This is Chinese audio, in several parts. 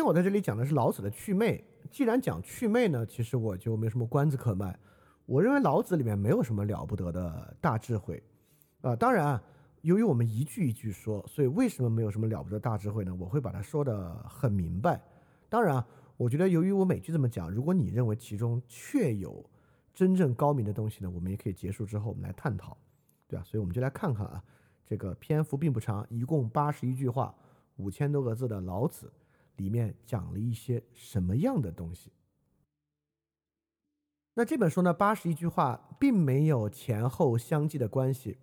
今天我在这里讲的是老子的祛魅。既然讲祛魅呢，其实我就没什么关子可卖。我认为老子里面没有什么了不得的大智慧，啊，当然，由于我们一句一句说，所以为什么没有什么了不得大智慧呢？我会把它说的很明白。当然啊，我觉得由于我每句这么讲，如果你认为其中确有真正高明的东西呢，我们也可以结束之后我们来探讨，对吧？所以我们就来看看啊，这个篇幅并不长，一共八十一句话，五千多个字的老子里面讲了一些什么样的东西。那这本书呢，八十一句话，并没有前后相继的关系，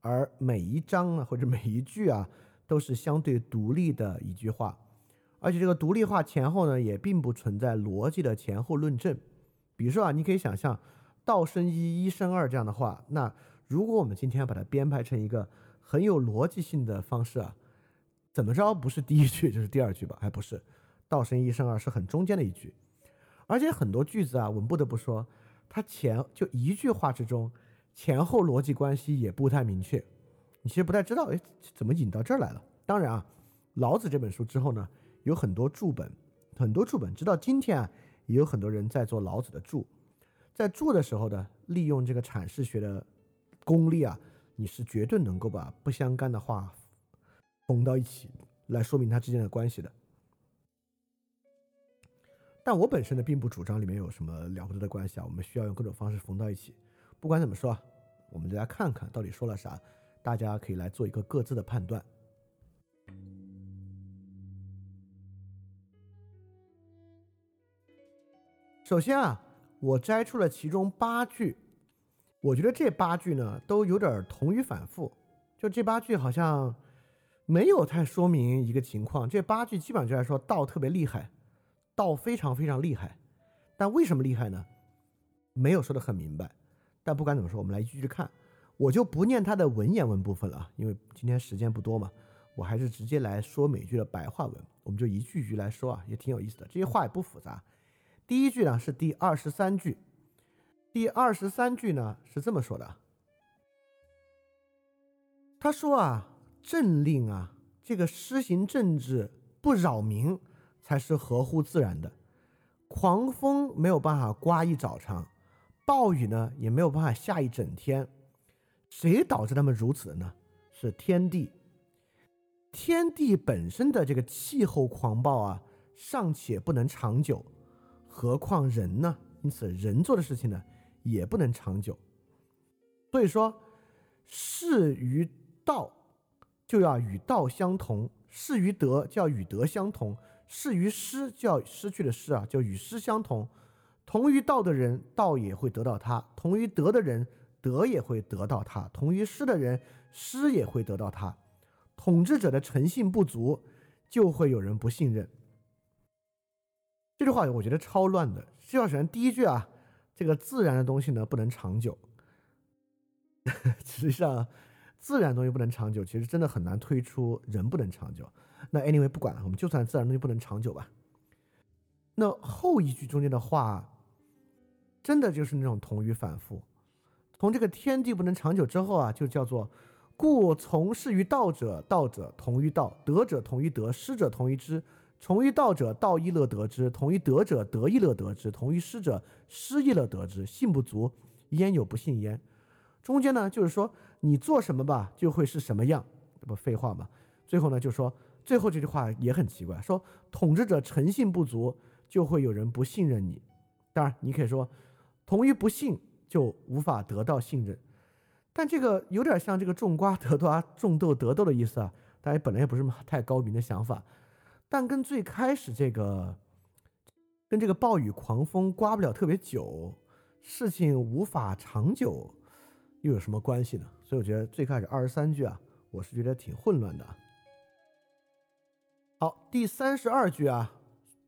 而每一章呢，或者每一句啊，都是相对独立的一句话，而且这个独立化前后呢，也并不存在逻辑的前后论证。比如说啊，你可以想象“道生一，一生二”这样的话，那如果我们今天把它编排成一个很有逻辑性的方式啊，怎么着不是第一句就是第二句吧？还不是“道生一，生二”是很中间的一句。而且很多句子啊，我们不得不说，它前就一句话之中，前后逻辑关系也不太明确，你其实不太知道，哎，怎么引到这儿来了？当然啊，老子这本书之后呢，有很多注本，很多注本，直到今天啊，也有很多人在做老子的注，在注的时候呢，利用这个阐释学的功力啊，你是绝对能够把不相干的话缝到一起，来说明它之间的关系的。但我本身呢，并不主张里面有什么了不得的关系啊。我们需要用各种方式缝到一起。不管怎么说，我们来看看到底说了啥，大家可以来做一个各自的判断。首先啊，我摘出了其中八句，我觉得这八句呢都有点同于反复，就这八句好像没有太说明一个情况。这八句基本上就来说道特别厉害。道非常非常厉害，但为什么厉害呢？没有说的很明白。但不管怎么说，我们来继续看。我就不念它的文言文部分了，因为今天时间不多嘛。我还是直接来说每句的白话文。我们就一句一句来说啊，也挺有意思的。这些话也不复杂。第一句呢是第二十三句，第二十三句呢是这么说的。他说啊，政令啊，这个施行政治不扰民。才是合乎自然的，狂风没有办法刮一早上，暴雨呢也没有办法下一整天，谁导致他们如此的呢？是天地。天地本身的这个气候狂暴啊，尚且不能长久，何况人呢？因此，人做的事情呢，也不能长久。所以说，事于道就要与道相同，事于德就要与德相同。事于失，叫失去的失啊，叫与失相同。同于道的人，道也会得到他；同于德的人，德也会得到他；同于失的人，失也会得到他。统治者的诚信不足，就会有人不信任。这句话我觉得超乱的。首先第一句啊，这个自然的东西呢不能长久。实际上。自然东西不能长久，其实真的很难推出人不能长久。那 anyway 不管了，我们就算自然东西不能长久吧。那后一句中间的话，真的就是那种同语反复。从这个天地不能长久之后啊，就叫做故从事于道者，道者同于道；德者同于德，失者同于知。从于道者，道亦乐得之；同于德者，德亦乐得之；同于失者，失亦乐得之。信不足，焉有不信焉？中间呢，就是说你做什么吧，就会是什么样，这不废话吗？最后呢，就说最后这句话也很奇怪，说统治者诚信不足，就会有人不信任你。当然，你可以说同于不信就无法得到信任，但这个有点像这个种瓜得瓜，种豆得豆的意思啊。大家本来也不是什么太高明的想法，但跟最开始这个，跟这个暴雨狂风刮不了特别久，事情无法长久。又有什么关系呢？所以我觉得最开始二十三句啊，我是觉得挺混乱的。好，第三十二句啊，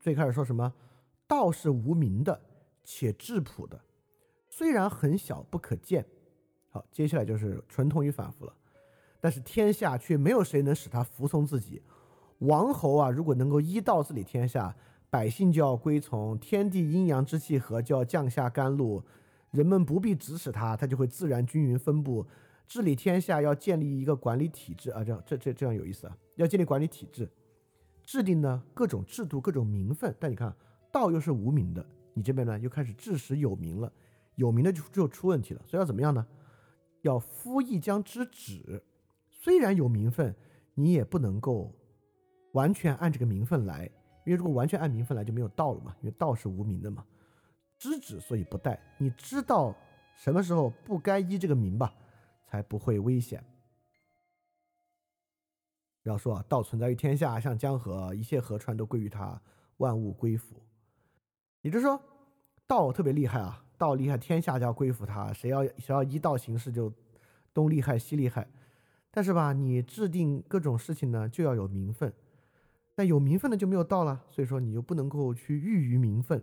最开始说什么？道是无名的，且质朴的，虽然很小不可见。好，接下来就是纯同语反复了。但是天下却没有谁能使他服从自己。王侯啊，如果能够依道治理天下，百姓就要归从；天地阴阳之气和，就要降下甘露。人们不必指使他，他就会自然均匀分布。治理天下要建立一个管理体制啊，这样这这这样有意思啊！要建立管理体制，制定呢各种制度、各种名分。但你看，道又是无名的，你这边呢又开始致使有名了，有名的就就出问题了。所以要怎么样呢？要夫一将之止。虽然有名分，你也不能够完全按这个名分来，因为如果完全按名分来，就没有道了嘛。因为道是无名的嘛。知止，所以不殆。你知道什么时候不该依这个名吧，才不会危险。要说啊道存在于天下，像江河，一切河川都归于它，万物归服。也就是说，道特别厉害啊，道厉害，天下就要归服它。谁要谁要依道行事，就东厉害西厉害。但是吧，你制定各种事情呢，就要有名分。但有名分的就没有道了，所以说你就不能够去欲于名分。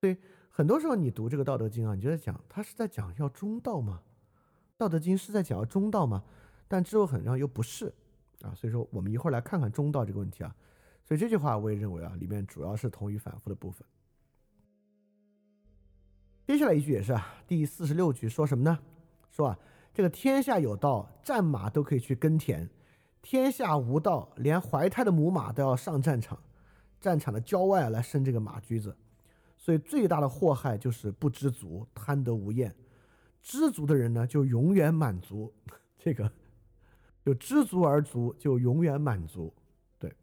所以很多时候你读这个《道德经》啊，你就在讲，他是在讲要中道吗？《道德经》是在讲要中道吗？但之后很让又不是。啊，所以说我们一会儿来看看中道这个问题啊。所以这句话我也认为啊，里面主要是同于反复的部分。接下来一句也是啊，第四十六句说什么呢？说啊，这个天下有道，战马都可以去耕田；天下无道，连怀胎的母马都要上战场，战场的郊外来生这个马驹子。所以最大的祸害就是不知足，贪得无厌。知足的人呢，就永远满足。这个。就知足而足，就永远满足。对，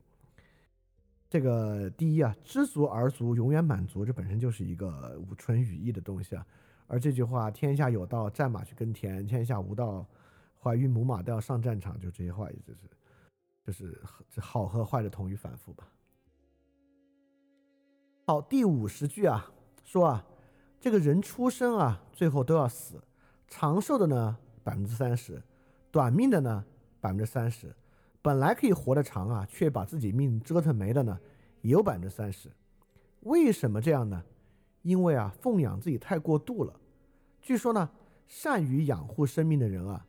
这个第一啊，知足而足，永远满足，这本身就是一个无纯语义的东西啊。而这句话“天下有道，战马去耕田；天下无道，怀孕母马都要上战场”，就这些话，也就是就是好和坏的同语反复吧。好，第五十句啊，说啊，这个人出生啊，最后都要死，长寿的呢百分之三十，短命的呢。百分之三十，本来可以活得长啊，却把自己命折腾没了呢，也有百分之三十。为什么这样呢？因为啊，奉养自己太过度了。据说呢，善于养护生命的人啊，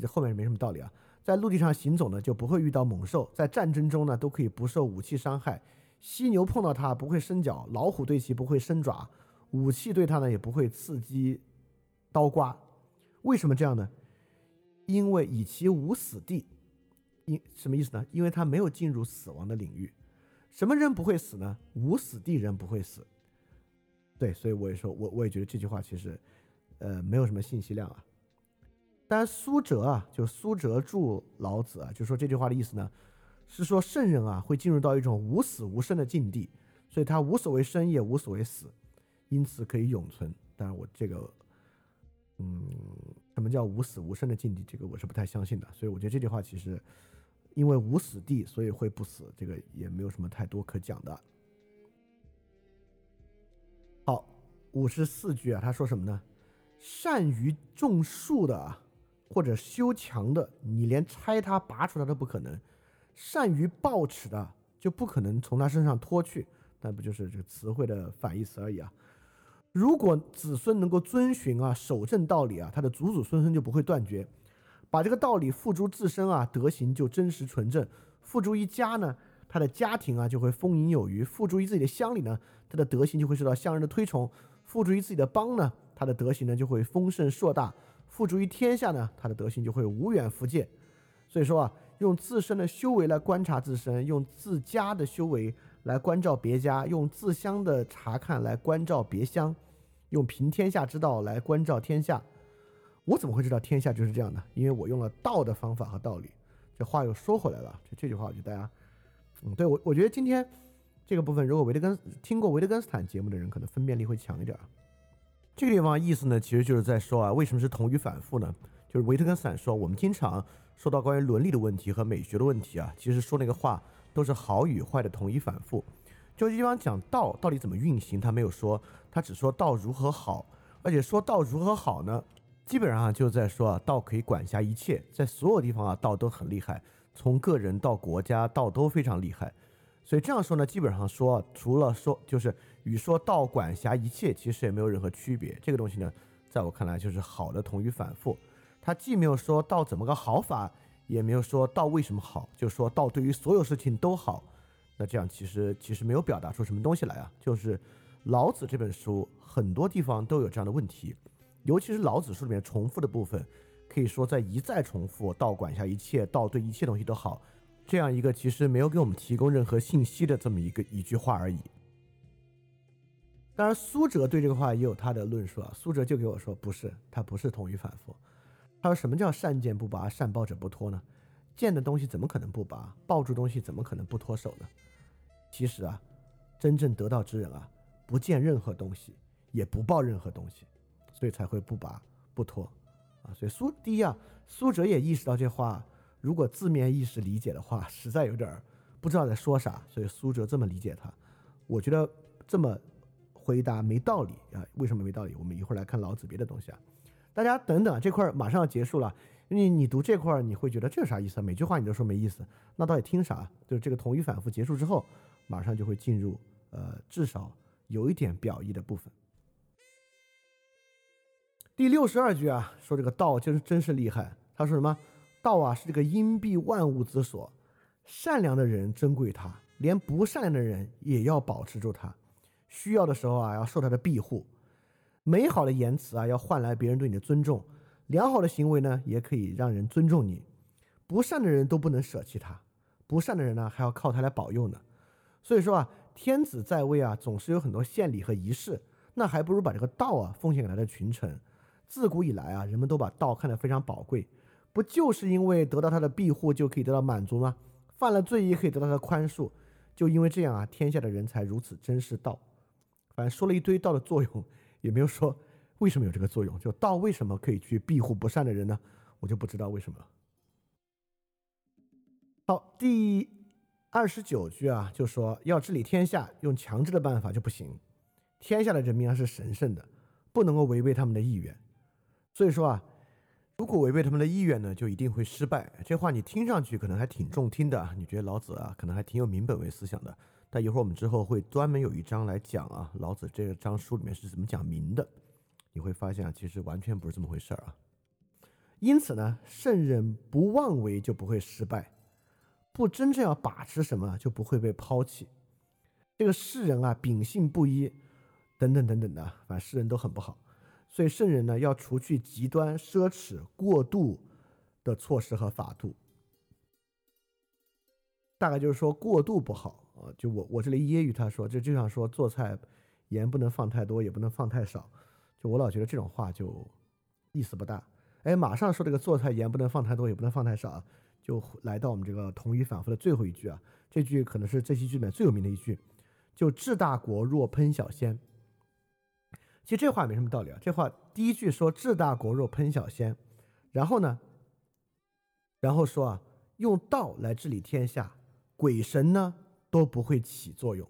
这后面没什么道理啊，在陆地上行走呢，就不会遇到猛兽；在战争中呢，都可以不受武器伤害。犀牛碰到它不会伸脚，老虎对其不会伸爪，武器对它呢也不会刺激刀刮。为什么这样呢？因为以其无死地，因什么意思呢？因为它没有进入死亡的领域。什么人不会死呢？无死地人不会死。对，所以我也说，我我也觉得这句话其实，呃，没有什么信息量啊。但，苏辙啊，就苏辙注老子啊，就说这句话的意思呢，是说圣人啊会进入到一种无死无生的境地，所以他无所谓生也无所谓死，因此可以永存。当然，我这个。嗯，什么叫无死无生的境地？这个我是不太相信的。所以我觉得这句话其实，因为无死地，所以会不死，这个也没有什么太多可讲的。好，五十四句啊，他说什么呢？善于种树的或者修墙的，你连拆它、拔出它都不可能；善于抱持的，就不可能从他身上脱去。那不就是这个词汇的反义词而已啊？如果子孙能够遵循啊守正道理啊，他的祖祖孙孙就不会断绝。把这个道理付诸自身啊，德行就真实纯正；付诸于家呢，他的家庭啊就会丰盈有余；付诸于自己的乡里呢，他的德行就会受到乡人的推崇；付诸于自己的邦呢，他的德行呢就会丰盛硕大；付诸于天下呢，他的德行就会无远弗届。所以说啊，用自身的修为来观察自身，用自家的修为。来关照别家，用自乡的查看来关照别乡，用平天下之道来关照天下。我怎么会知道天下就是这样的？因为我用了道的方法和道理。这话又说回来了，就这句话，我觉得大家，嗯，对我，我觉得今天这个部分，如果维特根听过维特根斯坦节目的人，可能分辨力会强一点。这个地方意思呢，其实就是在说啊，为什么是同语反复呢？就是维特根斯坦说，我们经常说到关于伦理的问题和美学的问题啊，其实说那个话。都是好与坏的同一反复，就这地方讲道到底怎么运行，他没有说，他只说道如何好，而且说道如何好呢？基本上就在说啊，道可以管辖一切，在所有地方啊道都很厉害，从个人到国家道都非常厉害，所以这样说呢，基本上说除了说就是与说道管辖一切其实也没有任何区别，这个东西呢，在我看来就是好的同于反复，他既没有说道怎么个好法。也没有说道为什么好，就说道对于所有事情都好，那这样其实其实没有表达出什么东西来啊。就是老子这本书很多地方都有这样的问题，尤其是老子书里面重复的部分，可以说在一再重复道管辖一切，道对一切东西都好，这样一个其实没有给我们提供任何信息的这么一个一句话而已。当然，苏辙对这个话也有他的论述啊。苏辙就给我说，不是，他不是同语反复。他说，什么叫善见不拔，善抱者不脱呢？见的东西怎么可能不拔？抱住东西怎么可能不脱手呢？其实啊，真正得道之人啊，不见任何东西，也不抱任何东西，所以才会不拔不脱啊。所以苏第一啊，苏辙也意识到这话，如果字面意识理解的话，实在有点不知道在说啥。所以苏辙这么理解他，我觉得这么。回答没道理啊？为什么没道理？我们一会儿来看老子别的东西啊。大家等等，这块马上要结束了。你你读这块，你会觉得这啥意思？每句话你都说没意思，那到底听啥？就是这个同语反复结束之后，马上就会进入呃，至少有一点表意的部分。第六十二句啊，说这个道就是真是厉害。他说什么？道啊是这个荫蔽万物之所，善良的人珍贵它，连不善良的人也要保持住它。需要的时候啊，要受他的庇护；美好的言辞啊，要换来别人对你的尊重；良好的行为呢，也可以让人尊重你。不善的人都不能舍弃他，不善的人呢，还要靠他来保佑呢。所以说啊，天子在位啊，总是有很多献礼和仪式，那还不如把这个道啊奉献给他的群臣。自古以来啊，人们都把道看得非常宝贵，不就是因为得到他的庇护就可以得到满足吗？犯了罪也可以得到他的宽恕，就因为这样啊，天下的人才如此珍视道。反正说了一堆道的作用，也没有说为什么有这个作用。就道为什么可以去庇护不善的人呢？我就不知道为什么。好，第二十九句啊，就说要治理天下，用强制的办法就不行。天下的人民啊是神圣的，不能够违背他们的意愿。所以说啊，如果违背他们的意愿呢，就一定会失败。这话你听上去可能还挺中听的，你觉得老子啊可能还挺有民本位思想的。但一会儿我们之后会专门有一章来讲啊，老子这个章书里面是怎么讲明的，你会发现啊，其实完全不是这么回事儿啊。因此呢，圣人不妄为就不会失败，不真正要把持什么就不会被抛弃。这个世人啊，秉性不一，等等等等的，反正世人都很不好。所以圣人呢，要除去极端奢侈过度的措施和法度。大概就是说过度不好。啊，就我我这里揶揄他说，就就像说做菜盐不能放太多，也不能放太少。就我老觉得这种话就意思不大。哎，马上说这个做菜盐不能放太多，也不能放太少啊，就来到我们这个同语反复的最后一句啊。这句可能是这期剧里面最有名的一句，就治大国若烹小鲜。其实这话没什么道理啊。这话第一句说治大国若烹小鲜，然后呢，然后说啊，用道来治理天下，鬼神呢？都不会起作用，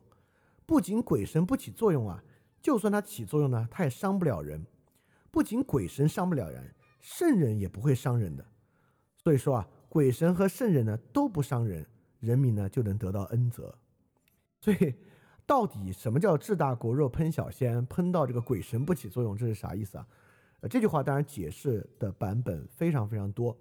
不仅鬼神不起作用啊，就算它起作用呢，它也伤不了人。不仅鬼神伤不了人，圣人也不会伤人的。所以说啊，鬼神和圣人呢都不伤人，人民呢就能得到恩泽。所以，到底什么叫治大国若烹小鲜？烹到这个鬼神不起作用，这是啥意思啊？呃，这句话当然解释的版本非常非常多，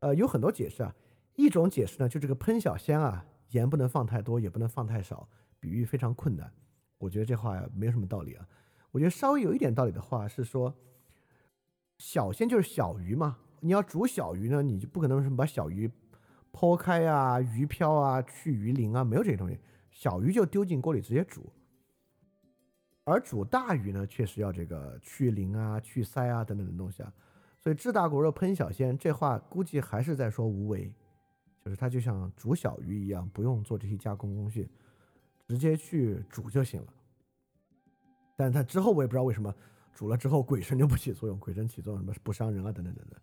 呃，有很多解释啊。一种解释呢，就这个烹小鲜啊。盐不能放太多，也不能放太少，比喻非常困难。我觉得这话没有什么道理啊。我觉得稍微有一点道理的话是说，小鲜就是小鱼嘛。你要煮小鱼呢，你就不可能什么把小鱼剖开啊、鱼漂啊、去鱼鳞啊，没有这些东西。小鱼就丢进锅里直接煮。而煮大鱼呢，确实要这个去鳞啊、去鳃啊等等的东西啊。所以治大国若烹小鲜，这话估计还是在说无为。就是它就像煮小鱼一样，不用做这些加工工序，直接去煮就行了。但它之后我也不知道为什么煮了之后鬼神就不起作用，鬼神起作用什么不伤人啊等等等等，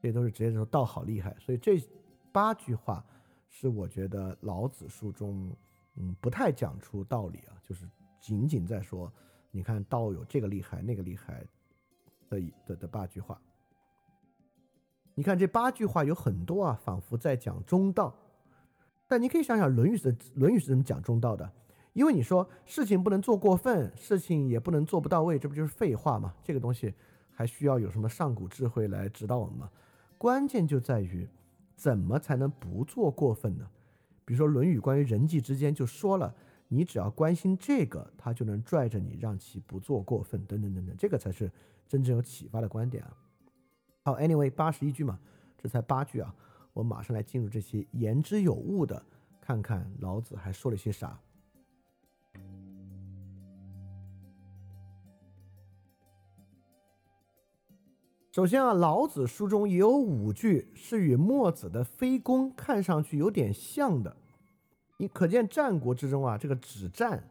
这些都是直接说道好厉害。所以这八句话是我觉得老子书中嗯不太讲出道理啊，就是仅仅在说你看道有这个厉害那个厉害的的的八句话。你看这八句话有很多啊，仿佛在讲中道。但你可以想想，《论语》是《论语》是怎么讲中道的？因为你说事情不能做过分，事情也不能做不到位，这不就是废话吗？这个东西还需要有什么上古智慧来指导我们吗？关键就在于怎么才能不做过分呢？比如说《论语》关于人际之间就说了，你只要关心这个，他就能拽着你让其不做过分，等等等等，这个才是真正有启发的观点啊。好，Anyway，八十一句嘛，这才八句啊。我马上来进入这些言之有物的，看看老子还说了些啥。首先啊，老子书中也有五句是与墨子的非攻看上去有点像的。你可见战国之中啊，这个止战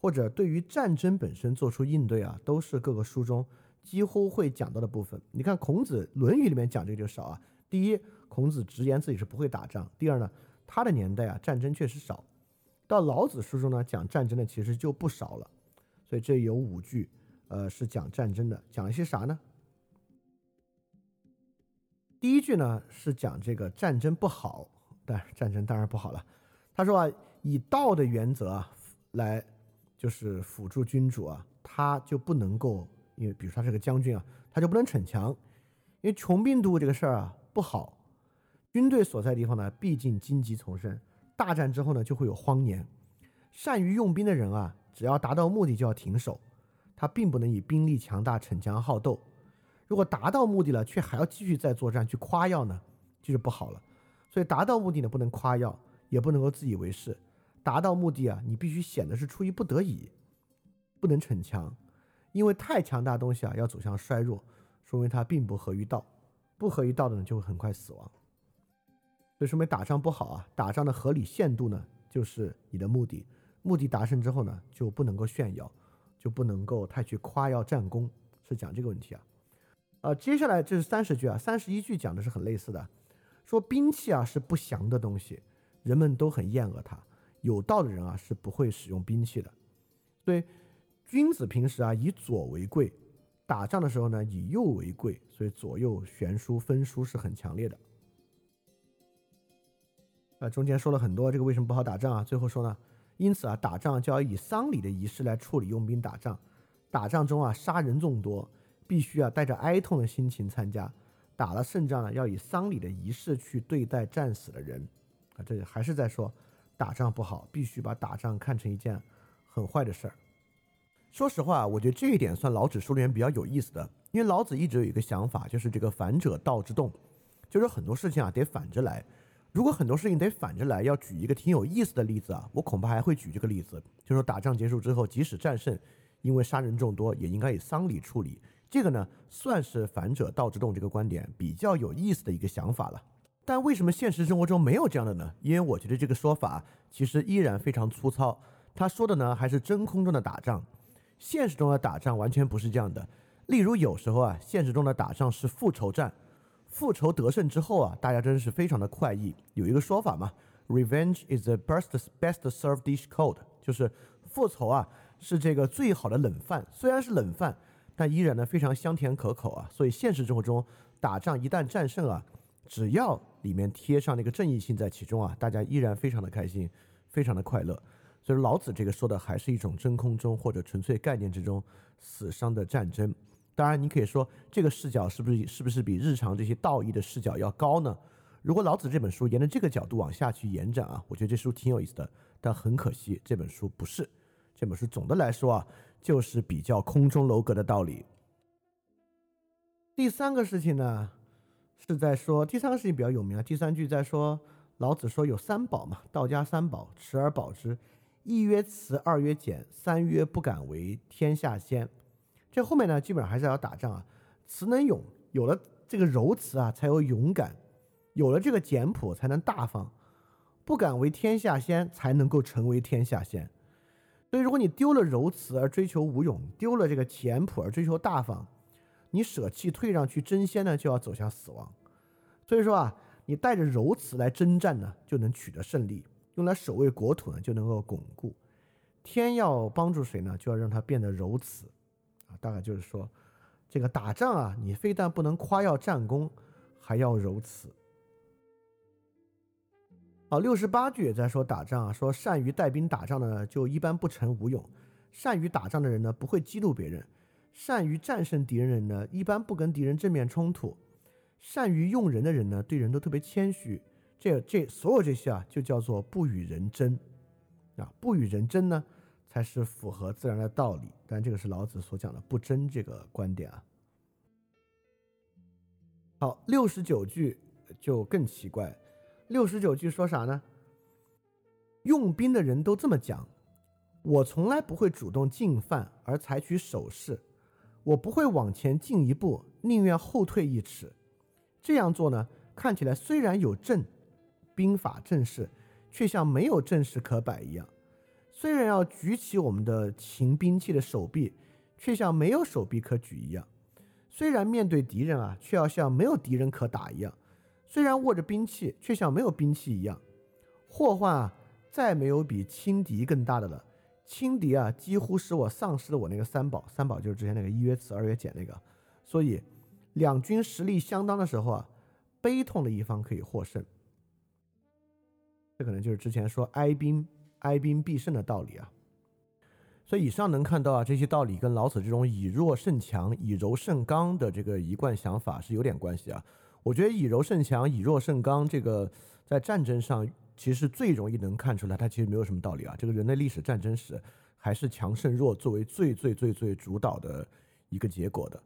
或者对于战争本身做出应对啊，都是各个书中几乎会讲到的部分。你看孔子《论语》里面讲这个就少啊。第一，孔子直言自己是不会打仗；第二呢，他的年代啊，战争确实少。到老子书中呢，讲战争的其实就不少了。所以这有五句，呃，是讲战争的，讲一些啥呢？第一句呢是讲这个战争不好，但战争当然不好了。他说啊，以道的原则啊来就是辅助君主啊，他就不能够，因为比如他是个将军啊，他就不能逞强，因为穷兵黩武这个事儿啊不好。军队所在地方呢，毕竟荆棘丛生，大战之后呢就会有荒年。善于用兵的人啊，只要达到目的就要停手，他并不能以兵力强大逞强好斗。如果达到目的了，却还要继续再作战去夸耀呢，就是不好了。所以达到目的呢，不能夸耀，也不能够自以为是。达到目的啊，你必须显得是出于不得已，不能逞强，因为太强大的东西啊，要走向衰弱，说明它并不合于道。不合于道的呢，就会很快死亡。所以说明打仗不好啊。打仗的合理限度呢，就是你的目的，目的达成之后呢，就不能够炫耀，就不能够太去夸耀战功，是讲这个问题啊。呃，接下来这是三十句啊，三十一句讲的是很类似的，说兵器啊是不祥的东西，人们都很厌恶它。有道的人啊是不会使用兵器的。所以君子平时啊以左为贵，打仗的时候呢以右为贵，所以左右悬殊分殊是很强烈的。啊，中间说了很多这个为什么不好打仗啊？最后说呢，因此啊打仗就要以丧礼的仪式来处理用兵打仗，打仗中啊杀人众多。必须啊带着哀痛的心情参加，打了胜仗呢，要以丧礼的仪式去对待战死的人，啊，这还是在说打仗不好，必须把打仗看成一件很坏的事儿。说实话，我觉得这一点算老子书里面比较有意思的，因为老子一直有一个想法，就是这个反者道之动，就是很多事情啊得反着来。如果很多事情得反着来，要举一个挺有意思的例子啊，我恐怕还会举这个例子，就是说打仗结束之后，即使战胜，因为杀人众多，也应该以丧礼处理。这个呢，算是反者道之动这个观点比较有意思的一个想法了。但为什么现实生活中没有这样的呢？因为我觉得这个说法其实依然非常粗糙。他说的呢，还是真空中的打仗，现实中的打仗完全不是这样的。例如有时候啊，现实中的打仗是复仇战，复仇得胜之后啊，大家真是非常的快意。有一个说法嘛，Revenge is the best best served dish cold，就是复仇啊是这个最好的冷饭，虽然是冷饭。但依然呢非常香甜可口啊，所以现实生活中打仗一旦战胜啊，只要里面贴上那个正义性在其中啊，大家依然非常的开心，非常的快乐。就是老子这个说的还是一种真空中或者纯粹概念之中死伤的战争。当然，你可以说这个视角是不是是不是比日常这些道义的视角要高呢？如果老子这本书沿着这个角度往下去延展啊，我觉得这书挺有意思的。但很可惜，这本书不是。这本书总的来说啊。就是比较空中楼阁的道理。第三个事情呢，是在说第三个事情比较有名啊。第三句在说老子说有三宝嘛，道家三宝，持而保之。一曰慈，二曰俭，三曰不敢为天下先。这后面呢，基本上还是要打仗啊。慈能勇，有了这个柔慈啊，才有勇敢；有了这个简朴，才能大方；不敢为天下先，才能够成为天下先。所以，如果你丢了柔慈而追求无勇，丢了这个简朴而追求大方，你舍弃退让去争先呢，就要走向死亡。所以说啊，你带着柔慈来征战呢，就能取得胜利；用来守卫国土呢，就能够巩固。天要帮助谁呢？就要让他变得柔慈啊。大概就是说，这个打仗啊，你非但不能夸耀战功，还要柔慈。好，六十八句也在说打仗啊，说善于带兵打仗的呢，就一般不成武勇；善于打仗的人呢，不会激怒别人；善于战胜敌人的人呢，一般不跟敌人正面冲突；善于用人的人呢，对人都特别谦虚。这这所有这些啊，就叫做不与人争啊，不与人争呢，才是符合自然的道理。但这个是老子所讲的不争这个观点啊。好，六十九句就更奇怪。六十九句说啥呢？用兵的人都这么讲，我从来不会主动进犯而采取守势，我不会往前进一步，宁愿后退一尺。这样做呢，看起来虽然有阵，兵法阵势，却像没有阵势可摆一样；虽然要举起我们的秦兵器的手臂，却像没有手臂可举一样；虽然面对敌人啊，却要像没有敌人可打一样；虽然握着兵器，却像没有兵器一样。祸患啊！再没有比轻敌更大的了。轻敌啊，几乎使我丧失了我那个三宝。三宝就是之前那个一曰慈，二曰俭那个。所以，两军实力相当的时候啊，悲痛的一方可以获胜。这可能就是之前说哀兵哀兵必胜的道理啊。所以，以上能看到啊，这些道理跟老子这种以弱胜强、以柔胜刚的这个一贯想法是有点关系啊。我觉得以柔胜强、以弱胜刚这个在战争上。其实最容易能看出来，它其实没有什么道理啊。这个人类历史战争史还是强胜弱作为最最最最主导的一个结果的。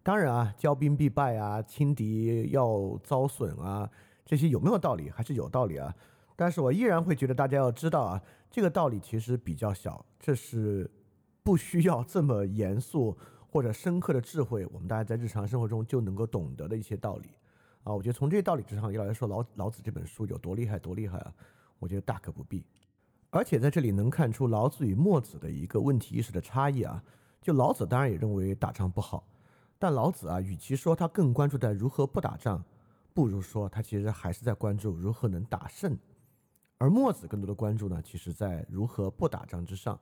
当然啊，骄兵必败啊，轻敌要遭损啊，这些有没有道理？还是有道理啊。但是我依然会觉得大家要知道啊，这个道理其实比较小，这是不需要这么严肃或者深刻的智慧，我们大家在日常生活中就能够懂得的一些道理。啊，我觉得从这些道理之上，要来说老老子这本书有多厉害，多厉害啊！我觉得大可不必。而且在这里能看出老子与墨子的一个问题意识的差异啊。就老子当然也认为打仗不好，但老子啊，与其说他更关注在如何不打仗，不如说他其实还是在关注如何能打胜。而墨子更多的关注呢，其实在如何不打仗之上。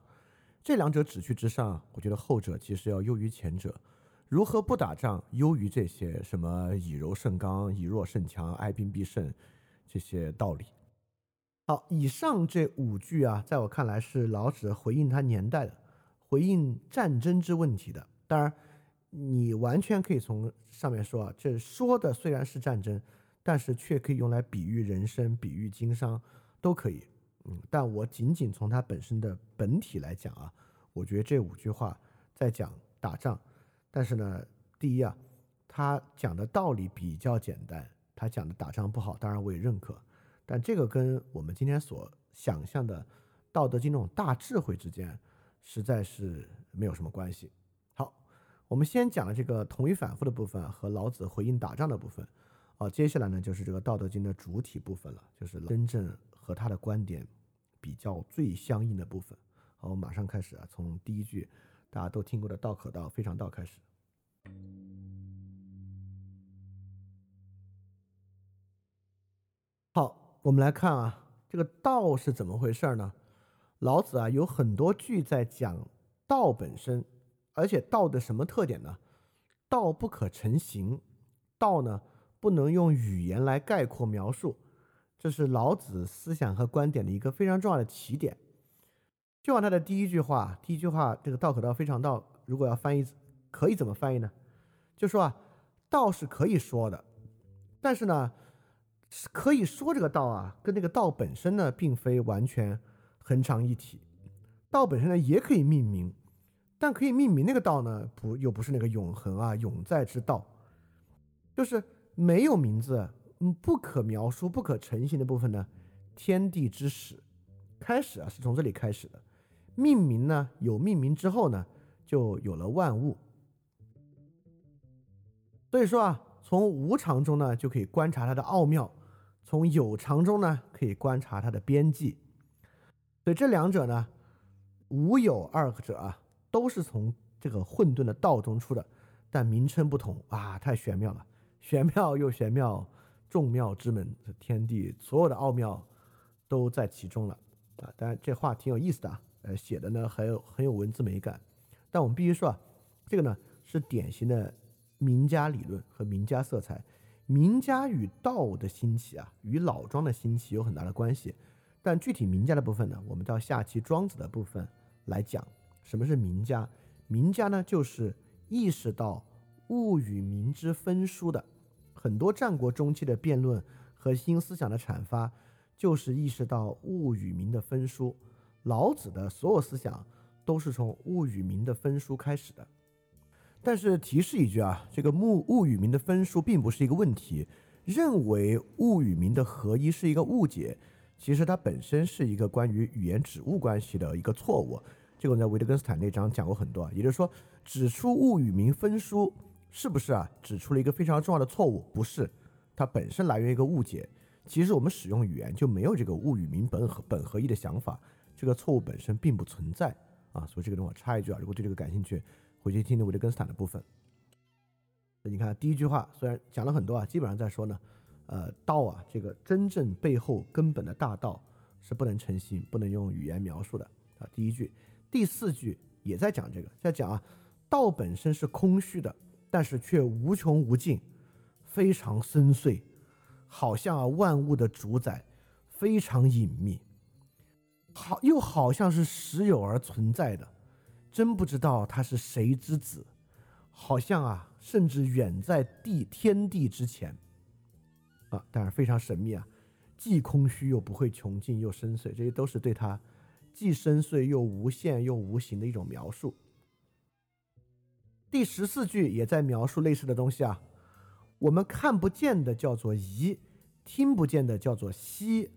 这两者只去之上，我觉得后者其实要优于前者。如何不打仗，优于这些什么以柔胜刚、以弱胜强、哀兵必胜这些道理。好，以上这五句啊，在我看来是老子回应他年代的，回应战争之问题的。当然，你完全可以从上面说啊，这说的虽然是战争，但是却可以用来比喻人生、比喻经商，都可以。嗯，但我仅仅从它本身的本体来讲啊，我觉得这五句话在讲打仗。但是呢，第一啊，他讲的道理比较简单，他讲的打仗不好，当然我也认可，但这个跟我们今天所想象的《道德经》那种大智慧之间，实在是没有什么关系。好，我们先讲了这个同一反复的部分和老子回应打仗的部分，啊，接下来呢就是这个《道德经》的主体部分了，就是真正和他的观点比较最相应的部分。好，我们马上开始啊，从第一句大家都听过的“道可道，非常道”开始。好，我们来看啊，这个道是怎么回事呢？老子啊有很多句在讲道本身，而且道的什么特点呢？道不可成形，道呢不能用语言来概括描述，这是老子思想和观点的一个非常重要的起点。就按他的第一句话，第一句话这个道可道，非常道，如果要翻译。可以怎么翻译呢？就说啊，道是可以说的，但是呢，可以说这个道啊，跟那个道本身呢，并非完全恒常一体。道本身呢，也可以命名，但可以命名那个道呢，不又不是那个永恒啊、永在之道，就是没有名字，嗯，不可描述、不可成形的部分呢，天地之始，开始啊，是从这里开始的。命名呢，有命名之后呢，就有了万物。所以说啊，从无常中呢，就可以观察它的奥妙；从有常中呢，可以观察它的边际。所以这两者呢，无有二者啊，都是从这个混沌的道中出的，但名称不同啊，太玄妙了，玄妙又玄妙，众妙之门，的天地所有的奥妙都在其中了啊。当然这话挺有意思的啊，呃，写的呢很有很有文字美感。但我们必须说啊，这个呢是典型的。名家理论和名家色彩，名家与道的兴起啊，与老庄的兴起有很大的关系。但具体名家的部分呢，我们到下期庄子的部分来讲。什么是名家？名家呢，就是意识到物与名之分殊的。很多战国中期的辩论和新思想的阐发，就是意识到物与名的分殊。老子的所有思想都是从物与名的分殊开始的。但是提示一句啊，这个物物与名的分数并不是一个问题，认为物与名的合一是一个误解，其实它本身是一个关于语言指物关系的一个错误。这个我在维特根斯坦那章讲过很多，也就是说，指出物与名分殊是不是啊？指出了一个非常重要的错误，不是，它本身来源于一个误解。其实我们使用语言就没有这个物与名本合本合一的想法，这个错误本身并不存在啊。所以这个地方我插一句啊，如果对这个感兴趣，回去听听维特根斯坦的部分。你看第一句话，虽然讲了很多啊，基本上在说呢，呃，道啊，这个真正背后根本的大道是不能成形，不能用语言描述的啊。第一句。第四句也在讲这个，在讲啊，道本身是空虚的，但是却无穷无尽，非常深邃，好像啊万物的主宰，非常隐秘，好又好像是实有而存在的，真不知道他是谁之子，好像啊甚至远在地天地之前，啊，当然非常神秘啊，既空虚又不会穷尽又深邃，这些都是对他。既深邃又无限又无形的一种描述。第十四句也在描述类似的东西啊。我们看不见的叫做疑，听不见的叫做息，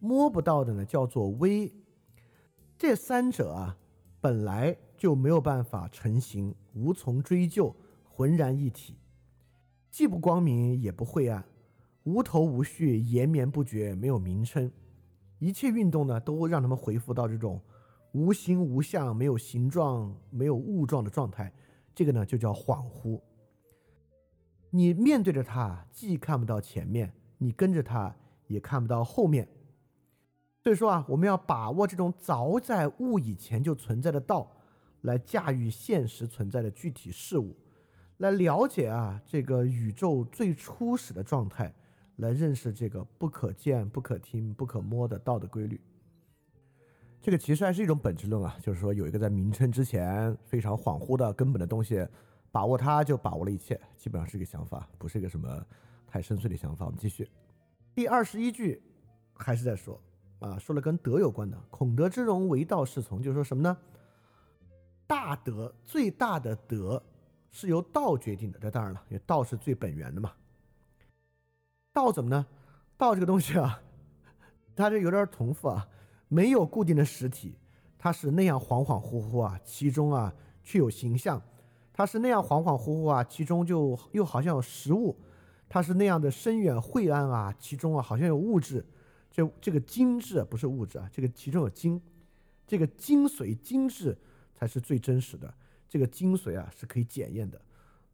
摸不到的呢叫做微。这三者啊，本来就没有办法成形，无从追究，浑然一体，既不光明也不晦暗，无头无绪，延绵不绝，没有名称。一切运动呢，都让他们回复到这种无形无相、没有形状、没有物状的状态。这个呢，就叫恍惚。你面对着它，既看不到前面，你跟着它也看不到后面。所以说啊，我们要把握这种早在物以前就存在的道，来驾驭现实存在的具体事物，来了解啊这个宇宙最初始的状态。来认识这个不可见、不可听、不可摸的道的规律，这个其实还是一种本质论啊，就是说有一个在名称之前非常恍惚的根本的东西，把握它就把握了一切，基本上是一个想法，不是一个什么太深邃的想法。我们继续，第二十一句还是在说啊，说了跟德有关的，孔德之容为道是从，就是说什么呢？大德最大的德是由道决定的，这当然了，因为道是最本源的嘛。道怎么呢？道这个东西啊，它这有点重复啊，没有固定的实体，它是那样恍恍惚惚啊，其中啊却有形象；它是那样恍恍惚惚啊，其中就又好像有实物；它是那样的深远晦暗啊，其中啊好像有物质。这这个精致不是物质啊，这个其中有精，这个精髓精致才是最真实的。这个精髓啊是可以检验的，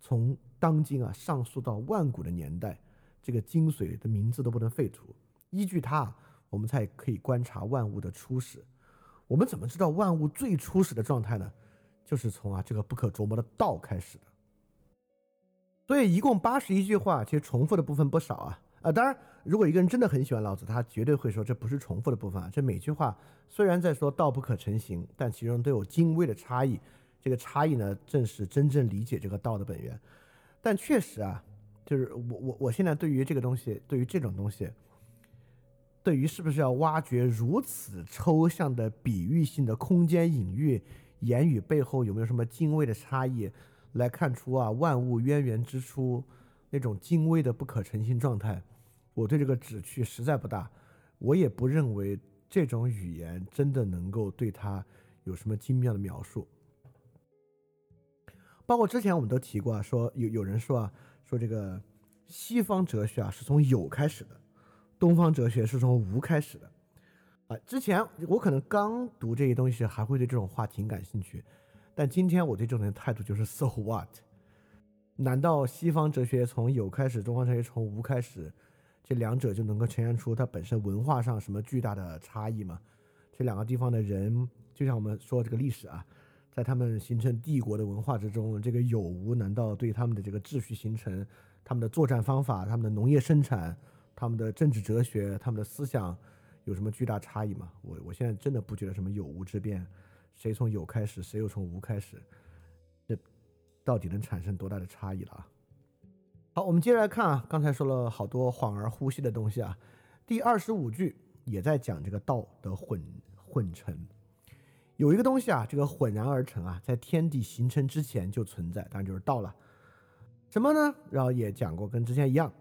从当今啊上溯到万古的年代。这个精髓的名字都不能废除，依据它，我们才可以观察万物的初始。我们怎么知道万物最初始的状态呢？就是从啊这个不可琢磨的道开始的。所以一共八十一句话，其实重复的部分不少啊啊！当然，如果一个人真的很喜欢老子，他绝对会说这不是重复的部分啊。这每句话虽然在说道不可成形，但其中都有精微的差异。这个差异呢，正是真正理解这个道的本源。但确实啊。就是我我我现在对于这个东西，对于这种东西，对于是不是要挖掘如此抽象的比喻性的空间隐喻，言语背后有没有什么精微的差异，来看出啊万物渊源之初那种精微的不可成性状态，我对这个旨趣实在不大，我也不认为这种语言真的能够对它有什么精妙的描述。包括之前我们都提过啊，说有有人说啊。说这个西方哲学啊是从有开始的，东方哲学是从无开始的，啊，之前我可能刚读这些东西还会对这种话挺感兴趣，但今天我对这种人态度就是 so what？难道西方哲学从有开始，东方哲学从无开始，这两者就能够呈现出它本身文化上什么巨大的差异吗？这两个地方的人，就像我们说这个历史啊。在他们形成帝国的文化之中，这个有无难道对他们的这个秩序形成、他们的作战方法、他们的农业生产、他们的政治哲学、他们的思想有什么巨大差异吗？我我现在真的不觉得什么有无之变，谁从有开始，谁又从无开始，这到底能产生多大的差异了啊？好，我们接着来看啊，刚才说了好多恍而呼吸的东西啊，第二十五句也在讲这个道的混混成。有一个东西啊，这个浑然而成啊，在天地形成之前就存在，当然就是道了。什么呢？然后也讲过，跟之前一样，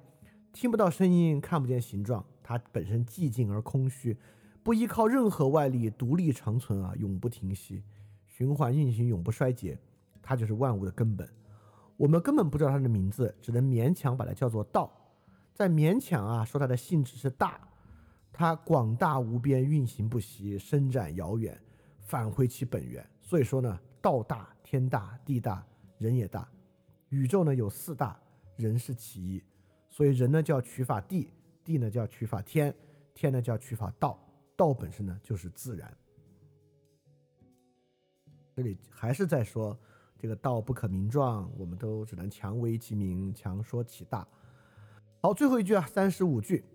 听不到声音，看不见形状，它本身寂静而空虚，不依靠任何外力，独立长存啊，永不停息，循环运行，永不衰竭，它就是万物的根本。我们根本不知道它的名字，只能勉强把它叫做道。在勉强啊，说它的性质是大，它广大无边，运行不息，伸展遥远，返回其本源。所以说呢，道大，天大，地大，人也大。宇宙呢有四大，人是其一，所以人呢叫取法地，地呢叫取法天，天呢叫取法道，道本身呢就是自然。这里还是在说这个道不可名状，我们都只能强为其名，强说其大。好，最后一句啊，三十五句，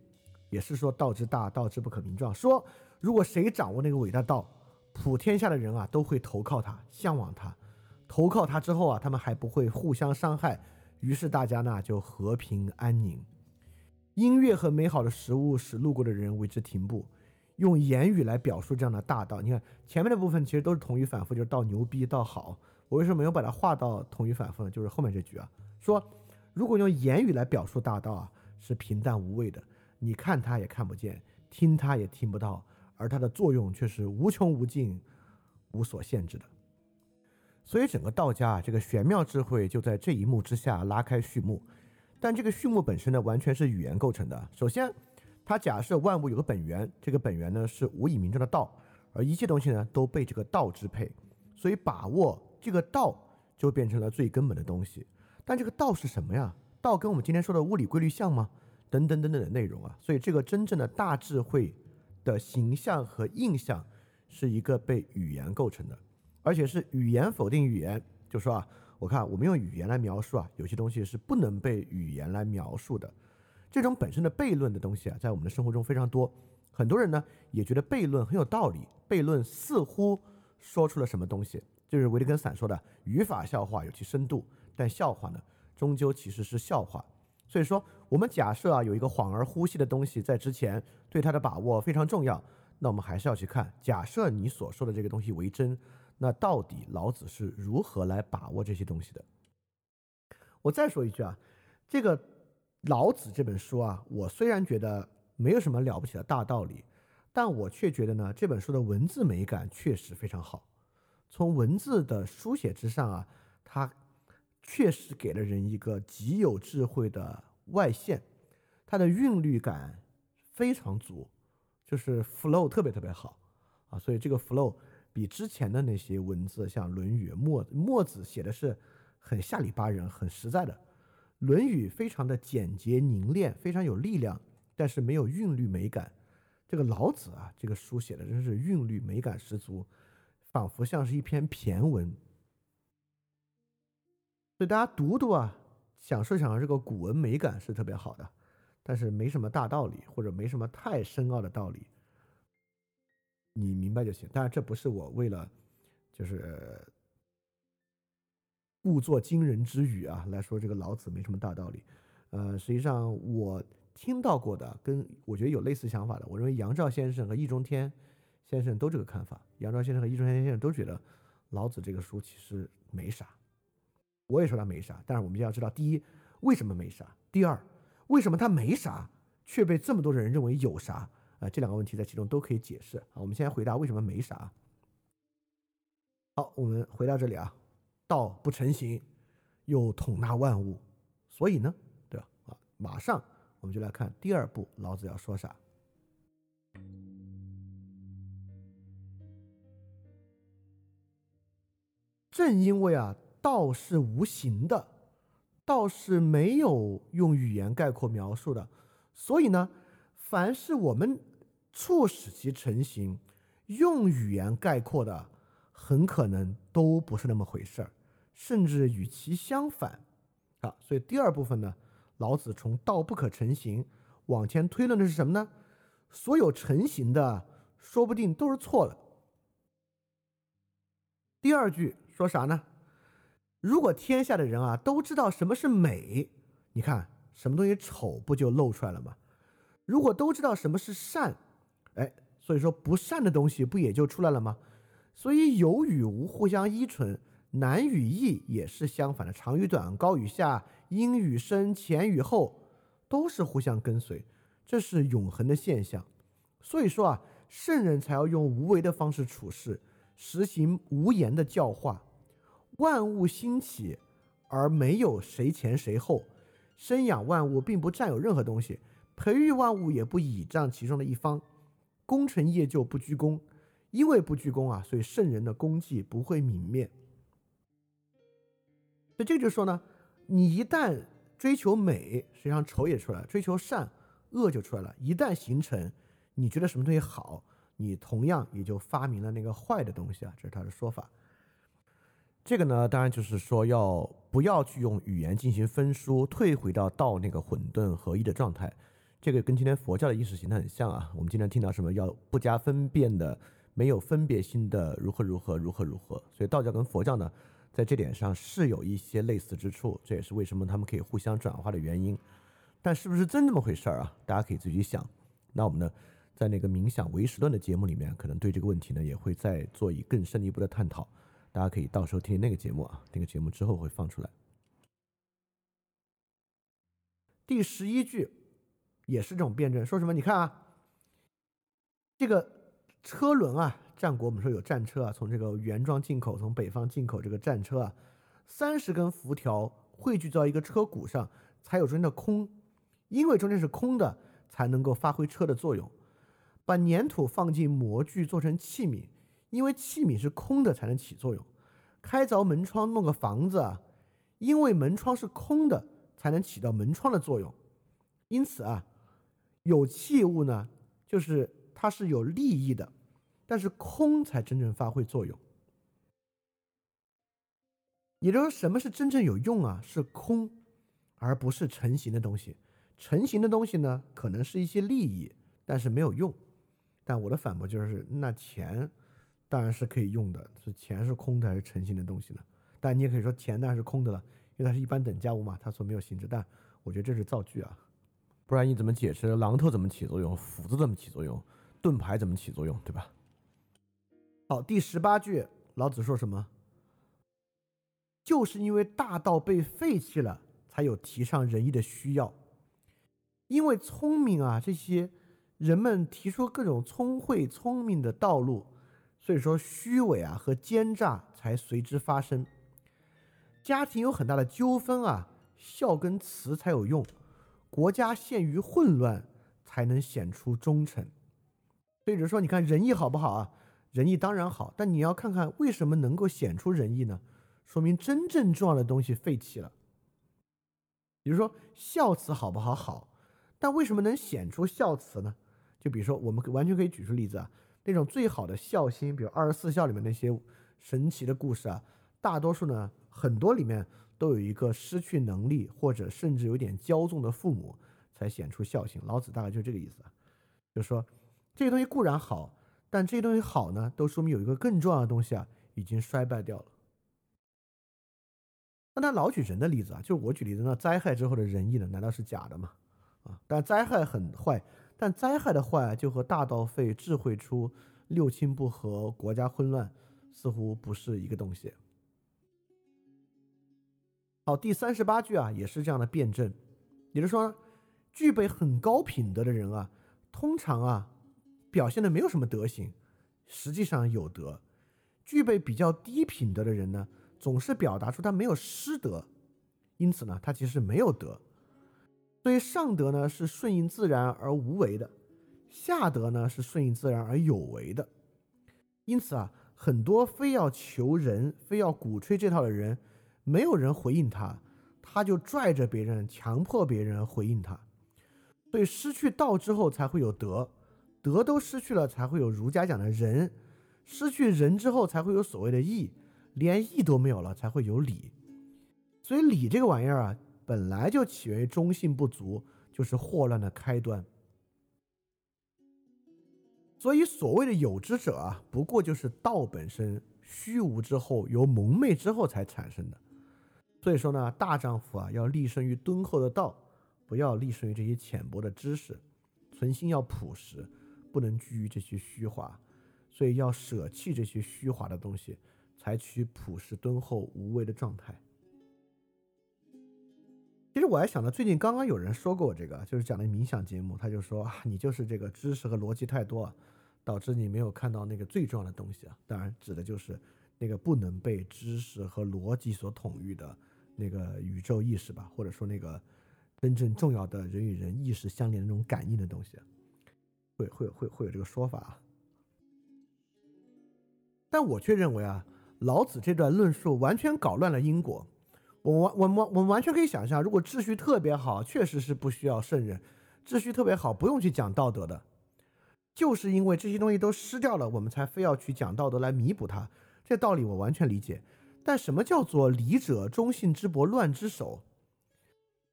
也是说道之大，道之不可名状。说如果谁掌握那个伟大道，普天下的人啊都会投靠他，向往他。投靠他之后啊，他们还不会互相伤害，于是大家呢就和平安宁。音乐和美好的食物使路过的人为之停步。用言语来表述这样的大道，你看前面的部分其实都是同语反复，就是道牛逼，道好。我为什么没有把它画到同语反复呢？就是后面这句啊，说如果用言语来表述大道啊。是平淡无味的，你看它也看不见，听它也听不到，而它的作用却是无穷无尽、无所限制的。所以整个道家啊，这个玄妙智慧就在这一幕之下拉开序幕。但这个序幕本身呢，完全是语言构成的。首先，它假设万物有个本源，这个本源呢是无以名状的道，而一切东西呢都被这个道支配，所以把握这个道就变成了最根本的东西。但这个道是什么呀？道跟我们今天说的物理规律像吗？等等等等的内容啊，所以这个真正的大智慧的形象和印象是一个被语言构成的，而且是语言否定语言。就说啊，我看我们用语言来描述啊，有些东西是不能被语言来描述的。这种本身的悖论的东西啊，在我们的生活中非常多。很多人呢也觉得悖论很有道理，悖论似乎说出了什么东西，就是维特根斯坦说的语法笑话有其深度，但笑话呢？终究其实是笑话，所以说我们假设啊有一个恍而呼吸的东西在之前，对它的把握非常重要，那我们还是要去看，假设你所说的这个东西为真，那到底老子是如何来把握这些东西的？我再说一句啊，这个老子这本书啊，我虽然觉得没有什么了不起的大道理，但我却觉得呢这本书的文字美感确实非常好，从文字的书写之上啊，它。确实给了人一个极有智慧的外线，它的韵律感非常足，就是 flow 特别特别好啊，所以这个 flow 比之前的那些文字，像《论语》、墨墨子写的是很下里巴人、很实在的，《论语》非常的简洁凝练，非常有力量，但是没有韵律美感。这个老子啊，这个书写的真是韵律美感十足，仿佛像是一篇骈文。所以大家读读啊，享受享受这个古文美感是特别好的，但是没什么大道理，或者没什么太深奥的道理，你明白就行。当然，这不是我为了就是故作惊人之语啊来说这个老子没什么大道理。呃，实际上我听到过的，跟我觉得有类似想法的，我认为杨照先生和易中天先生都这个看法。杨照先生和易中天先生都觉得老子这个书其实没啥。我也说他没啥，但是我们就要知道：第一，为什么没啥；第二，为什么他没啥却被这么多人认为有啥？啊，这两个问题在其中都可以解释。啊，我们先回答为什么没啥。好，我们回到这里啊，道不成形，又统纳万物，所以呢，对吧？啊，马上我们就来看第二步，老子要说啥。正因为啊。道是无形的，道是没有用语言概括描述的，所以呢，凡是我们促使其成型，用语言概括的，很可能都不是那么回事儿，甚至与其相反。啊，所以第二部分呢，老子从道不可成形往前推论的是什么呢？所有成型的，说不定都是错的。第二句说啥呢？如果天下的人啊都知道什么是美，你看什么东西丑不就露出来了吗？如果都知道什么是善，哎，所以说不善的东西不也就出来了吗？所以有与无互相依存，难与易也是相反的，长与短，高与下，阴与深，前与后，都是互相跟随，这是永恒的现象。所以说啊，圣人才要用无为的方式处事，实行无言的教化。万物兴起，而没有谁前谁后；生养万物，并不占有任何东西；培育万物，也不倚仗其中的一方。功成业就不居功，因为不居功啊，所以圣人的功绩不会泯灭。所以这就说呢，你一旦追求美，实际上丑也出来了；追求善，恶就出来了。一旦形成，你觉得什么东西好，你同样也就发明了那个坏的东西啊，这是他的说法。这个呢，当然就是说要不要去用语言进行分书，退回到道那个混沌合一的状态。这个跟今天佛教的意识形态很像啊。我们经常听到什么要不加分辨的，没有分别心的，如何如何如何如何。所以道教跟佛教呢，在这点上是有一些类似之处，这也是为什么他们可以互相转化的原因。但是不是真这么回事儿啊？大家可以自己想。那我们呢，在那个冥想唯识论的节目里面，可能对这个问题呢，也会再做以更深一步的探讨。大家可以到时候听听那个节目啊，那个节目之后会放出来。第十一句也是这种辩证，说什么？你看啊，这个车轮啊，战国我们说有战车啊，从这个原装进口，从北方进口这个战车啊，三十根辐条汇聚到一个车骨上，才有中间的空，因为中间是空的，才能够发挥车的作用。把粘土放进模具做成器皿。因为器皿是空的才能起作用，开凿门窗弄个房子啊，因为门窗是空的才能起到门窗的作用。因此啊，有器物呢，就是它是有利益的，但是空才真正发挥作用。也就是说，什么是真正有用啊？是空，而不是成型的东西。成型的东西呢，可能是一些利益，但是没有用。但我的反驳就是，那钱。当然是可以用的，是钱是空的还是成型的东西呢？但你也可以说钱当然是空的了，因为它是一般等价物嘛，它所没有性质。但我觉得这是造句啊，不然你怎么解释榔头怎么起作用，斧子怎么起作用，盾牌怎么起作用，对吧？好，第十八句，老子说什么？就是因为大道被废弃了，才有提倡仁义的需要。因为聪明啊，这些人们提出各种聪慧聪明的道路。所以说，虚伪啊和奸诈才随之发生。家庭有很大的纠纷啊，孝跟慈才有用；国家陷于混乱，才能显出忠诚。所以就说，你看仁义好不好啊？仁义当然好，但你要看看为什么能够显出仁义呢？说明真正重要的东西废弃了。比如说孝慈好不好？好，但为什么能显出孝慈呢？就比如说，我们完全可以举出例子啊。那种最好的孝心，比如二十四孝里面那些神奇的故事啊，大多数呢，很多里面都有一个失去能力或者甚至有点骄纵的父母才显出孝心。老子大概就这个意思，就是说这些东西固然好，但这些东西好呢，都说明有一个更重要的东西啊，已经衰败掉了。那他老举人的例子啊，就是我举例子，那灾害之后的仁义呢，难道是假的吗？啊，但灾害很坏。但灾害的坏就和大道废、智慧出、六亲不和、国家混乱，似乎不是一个东西。好，第三十八句啊，也是这样的辩证，也就是说，具备很高品德的人啊，通常啊，表现的没有什么德行，实际上有德；具备比较低品德的人呢，总是表达出他没有失德，因此呢，他其实没有德。所以上德呢是顺应自然而无为的，下德呢是顺应自然而有为的。因此啊，很多非要求人、非要鼓吹这套的人，没有人回应他，他就拽着别人，强迫别人回应他。所以失去道之后才会有德，德都失去了才会有儒家讲的仁，失去仁之后才会有所谓的义，连义都没有了才会有礼。所以礼这个玩意儿啊。本来就起源于忠信不足，就是祸乱的开端。所以所谓的有之者啊，不过就是道本身虚无之后，由蒙昧之后才产生的。所以说呢，大丈夫啊，要立身于敦厚的道，不要立身于这些浅薄的知识，存心要朴实，不能拘于这些虚华。所以要舍弃这些虚华的东西，采取朴实敦厚无为的状态。其实我还想到最近刚刚有人说过我这个，就是讲的冥想节目，他就说啊，你就是这个知识和逻辑太多，导致你没有看到那个最重要的东西啊。当然指的就是那个不能被知识和逻辑所统御的那个宇宙意识吧，或者说那个真正重要的人与人意识相连的那种感应的东西，会会会会有这个说法啊。但我却认为啊，老子这段论述完全搞乱了因果。我完我们我完全可以想象，如果秩序特别好，确实是不需要圣人；秩序特别好，不用去讲道德的。就是因为这些东西都失掉了，我们才非要去讲道德来弥补它。这道理我完全理解。但什么叫做礼者忠信之薄，乱之首？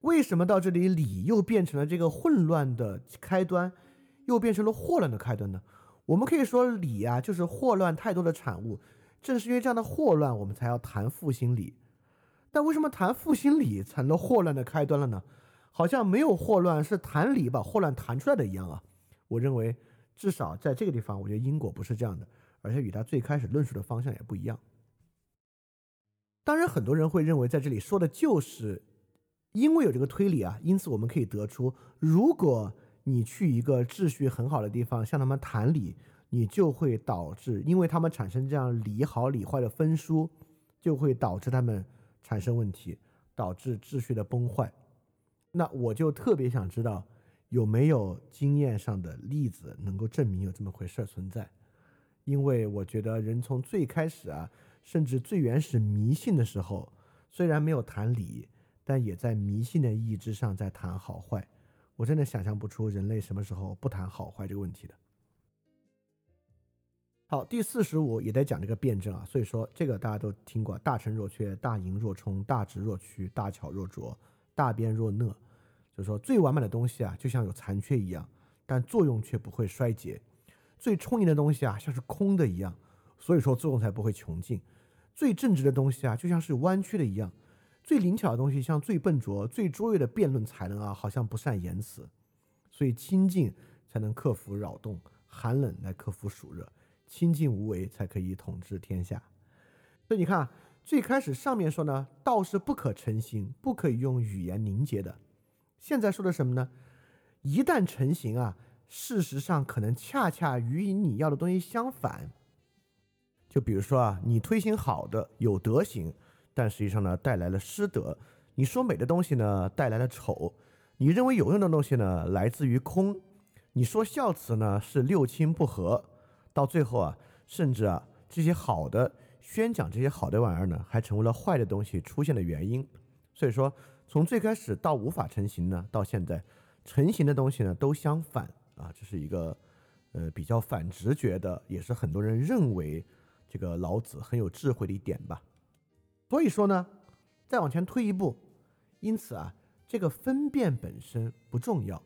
为什么到这里礼又变成了这个混乱的开端，又变成了祸乱的开端呢？我们可以说礼啊，就是祸乱太多的产物。正是因为这样的祸乱，我们才要谈复兴礼。但为什么谈复兴礼成了祸乱的开端了呢？好像没有祸乱，是谈礼把祸乱谈出来的一样啊！我认为，至少在这个地方，我觉得因果不是这样的，而且与他最开始论述的方向也不一样。当然，很多人会认为在这里说的就是因为有这个推理啊，因此我们可以得出，如果你去一个秩序很好的地方向他们谈理，你就会导致，因为他们产生这样理好理坏的分殊，就会导致他们。产生问题，导致秩序的崩坏。那我就特别想知道，有没有经验上的例子能够证明有这么回事存在？因为我觉得人从最开始啊，甚至最原始迷信的时候，虽然没有谈理，但也在迷信的意义之上在谈好坏。我真的想象不出人类什么时候不谈好坏这个问题的。好，第四十五也在讲这个辩证啊，所以说这个大家都听过，大成若缺，大盈若冲，大直若屈，大巧若拙，大辩若讷，就是说最完美的东西啊，就像有残缺一样，但作用却不会衰竭；最充盈的东西啊，像是空的一样，所以说作用才不会穷尽；最正直的东西啊，就像是弯曲的一样；最灵巧的东西像最笨拙、最卓越的辩论才能啊，好像不善言辞。所以清静才能克服扰动，寒冷来克服暑热。清净无为才可以统治天下，所以你看，最开始上面说呢，道是不可成形，不可以用语言凝结的。现在说的什么呢？一旦成型啊，事实上可能恰恰与你要的东西相反。就比如说啊，你推行好的有德行，但实际上呢带来了失德；你说美的东西呢带来了丑；你认为有用的东西呢来自于空；你说孝慈呢是六亲不和。到最后啊，甚至啊，这些好的宣讲这些好的玩意儿呢，还成为了坏的东西出现的原因。所以说，从最开始到无法成型呢，到现在成型的东西呢，都相反啊，这是一个呃比较反直觉的，也是很多人认为这个老子很有智慧的一点吧。所以说呢，再往前推一步，因此啊，这个分辨本身不重要。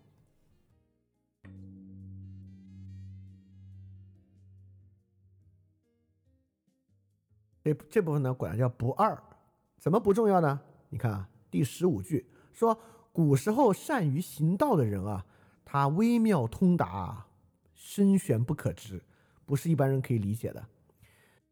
这这部分呢，管它叫不二，怎么不重要呢？你看啊，第十五句说，古时候善于行道的人啊，他微妙通达，深玄不可知，不是一般人可以理解的。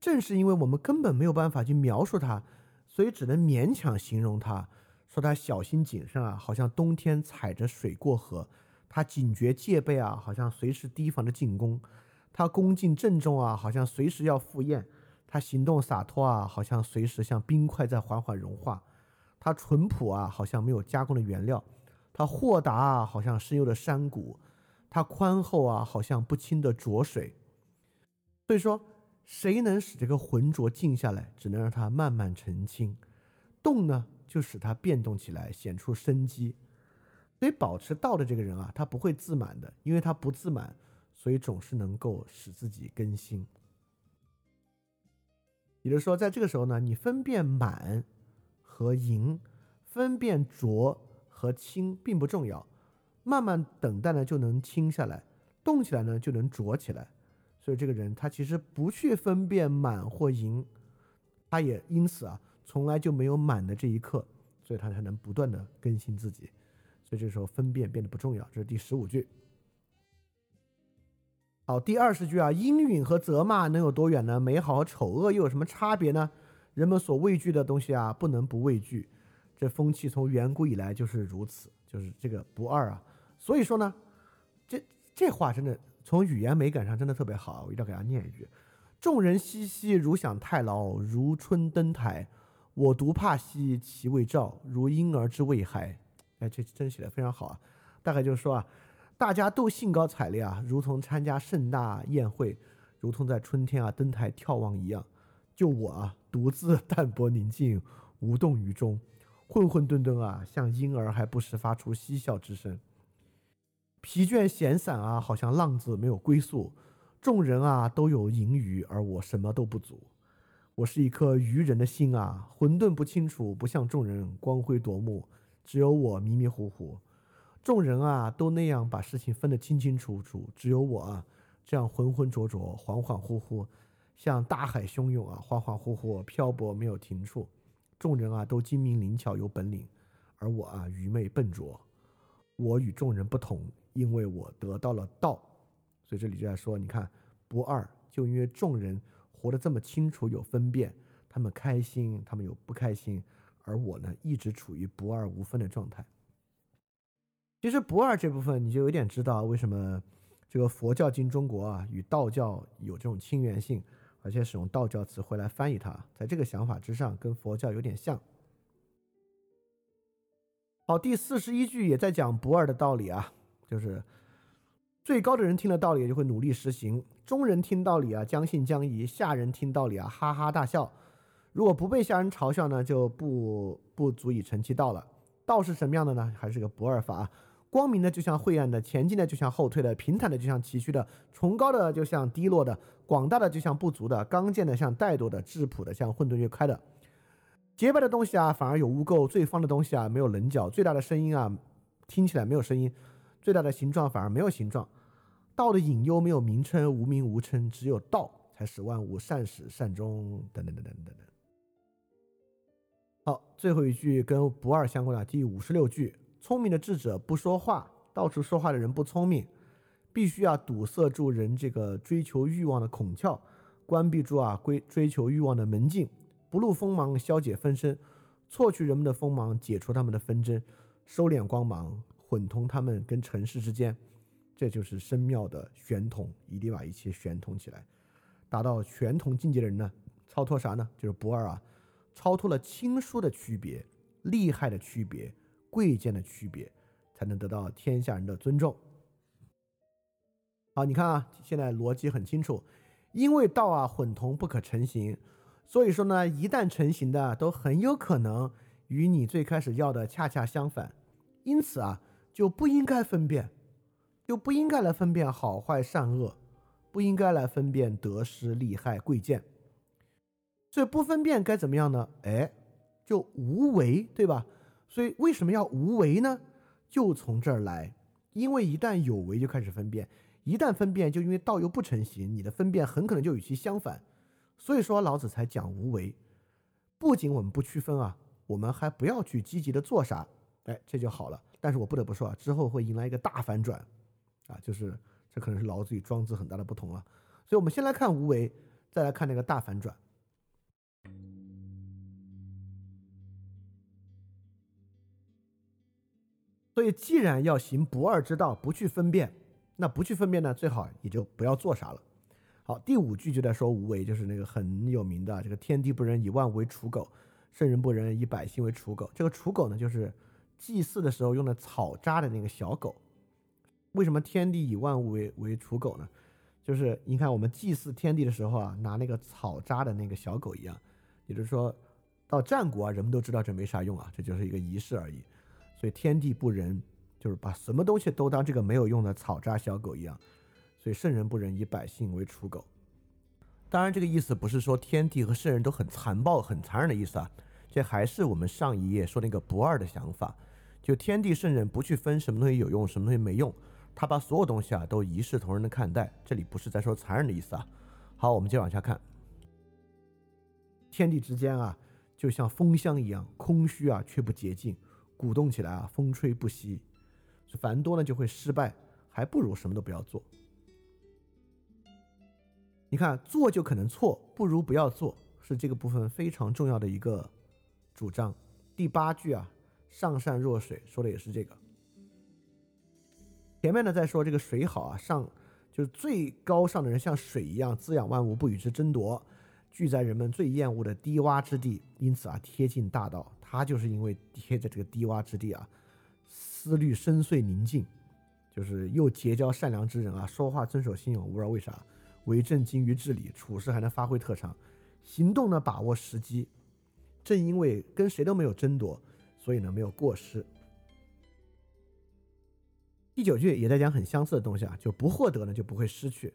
正是因为我们根本没有办法去描述他，所以只能勉强形容他，说他小心谨慎啊，好像冬天踩着水过河；他警觉戒备啊，好像随时提防着进攻；他恭敬郑重啊，好像随时要赴宴。他行动洒脱啊，好像随时像冰块在缓缓融化；他淳朴啊，好像没有加工的原料；他豁达啊，好像深幽的山谷；他宽厚啊，好像不清的浊水。所以说，谁能使这个浑浊静下来？只能让它慢慢澄清。动呢，就使它变动起来，显出生机。所以，保持道的这个人啊，他不会自满的，因为他不自满，所以总是能够使自己更新。也就是说，在这个时候呢，你分辨满和盈，分辨浊和清并不重要，慢慢等待呢就能清下来，动起来呢就能浊起来。所以这个人他其实不去分辨满或盈，他也因此啊从来就没有满的这一刻，所以他才能不断的更新自己。所以这时候分辨变得不重要。这是第十五句。好，第二十句啊，应允和责骂能有多远呢？美好和丑恶又有什么差别呢？人们所畏惧的东西啊，不能不畏惧。这风气从远古以来就是如此，就是这个不二啊。所以说呢，这这话真的从语言美感上真的特别好，我一定要给大家念一句：众人熙熙，如享太牢，如春登台。我独怕兮其未兆，如婴儿之未孩。哎，这真写的非常好啊！大概就是说啊，大家都兴高采烈啊，如同参加盛大宴会，如同在春天啊登台眺望一样。就我啊，独自淡泊宁静，无动于衷，混混沌沌啊，像婴儿还不时发出嬉笑之声。疲倦闲散啊，好像浪子没有归宿。众人啊都有盈余，而我什么都不足。我是一颗愚人的心啊，混沌不清楚，不像众人光辉夺目，只有我迷迷糊糊。众人啊都那样把事情分得清清楚楚，只有我啊这样浑浑浊浊、恍恍惚惚，像大海汹涌啊，恍恍惚惚漂泊没有停处。众人啊都精明灵巧有本领，而我啊愚昧笨拙。我与众人不同，因为我得到了道。所以这里就在说，你看不二，就因为众人。活得这么清楚，有分辨，他们开心，他们有不开心，而我呢，一直处于不二无分的状态。其实不二这部分，你就有点知道为什么这个佛教进中国啊，与道教有这种亲缘性，而且使用道教词汇来翻译它，在这个想法之上，跟佛教有点像。好，第四十一句也在讲不二的道理啊，就是。最高的人听了道理就会努力实行，中人听道理啊将信将疑，下人听道理啊哈哈大笑。如果不被下人嘲笑呢，就不不足以成其道了。道是什么样的呢？还是个不二法，光明的就像晦暗的，前进的就像后退的，平坦的就像崎岖的，崇高的就像低落的，广大的就像不足的，刚健的像怠惰的，质朴的像混沌越开的。洁白的东西啊反而有污垢，最方的东西啊没有棱角，最大的声音啊听起来没有声音，最大的形状反而没有形状。道的隐忧没有名称，无名无称，只有道才使万物善始善终。等等等等等等。好，最后一句跟不二相关的第五十六句：聪明的智者不说话，到处说话的人不聪明。必须要堵塞住人这个追求欲望的孔窍，关闭住啊归追求欲望的门径，不露锋芒，消解纷争，错去人们的锋芒，解除他们的纷争，收敛光芒，混同他们跟尘世之间。这就是深妙的玄同，一定把一切玄同起来，达到玄同境界的人呢，超脱啥呢？就是不二啊，超脱了亲疏的区别、厉害的区别、贵贱的区别，才能得到天下人的尊重。好，你看啊，现在逻辑很清楚，因为道啊混同不可成形，所以说呢，一旦成形的都很有可能与你最开始要的恰恰相反，因此啊，就不应该分辨。就不应该来分辨好坏善恶，不应该来分辨得失利害贵贱。所以不分辨该怎么样呢？哎，就无为，对吧？所以为什么要无为呢？就从这儿来，因为一旦有为就开始分辨，一旦分辨就因为道又不成形，你的分辨很可能就与其相反。所以说老子才讲无为。不仅我们不区分啊，我们还不要去积极的做啥，哎，这就好了。但是我不得不说啊，之后会迎来一个大反转。啊，就是这可能是老子与庄子很大的不同了，所以我们先来看无为，再来看那个大反转。所以既然要行不二之道，不去分辨，那不去分辨呢，最好也就不要做啥了。好，第五句就在说无为，就是那个很有名的这个“天地不仁，以万物为刍狗；圣人不仁，以百姓为刍狗”。这个刍狗呢，就是祭祀的时候用的草扎的那个小狗。为什么天地以万物为为刍狗呢？就是你看我们祭祀天地的时候啊，拿那个草扎的那个小狗一样。也就是说，到战国啊，人们都知道这没啥用啊，这就是一个仪式而已。所以天地不仁，就是把什么东西都当这个没有用的草扎小狗一样。所以圣人不仁，以百姓为刍狗。当然，这个意思不是说天地和圣人都很残暴、很残忍的意思啊。这还是我们上一页说那个不二的想法，就天地圣人不去分什么东西有用，什么东西没用。他把所有东西啊都一视同仁的看待，这里不是在说残忍的意思啊。好，我们接着往下看。天地之间啊，就像风箱一样空虚啊，却不洁净，鼓动起来啊，风吹不息。凡多呢就会失败，还不如什么都不要做。你看，做就可能错，不如不要做，是这个部分非常重要的一个主张。第八句啊，上善若水，说的也是这个。前面呢在说这个水好啊，上就是最高尚的人像水一样滋养万物，不与之争夺，聚在人们最厌恶的低洼之地，因此啊贴近大道。他就是因为贴在这个低洼之地啊，思虑深邃宁静，就是又结交善良之人啊，说话遵守信用，不知道为啥，为政精于治理，处事还能发挥特长，行动呢把握时机。正因为跟谁都没有争夺，所以呢没有过失。第九句也在讲很相似的东西啊，就不获得呢就不会失去。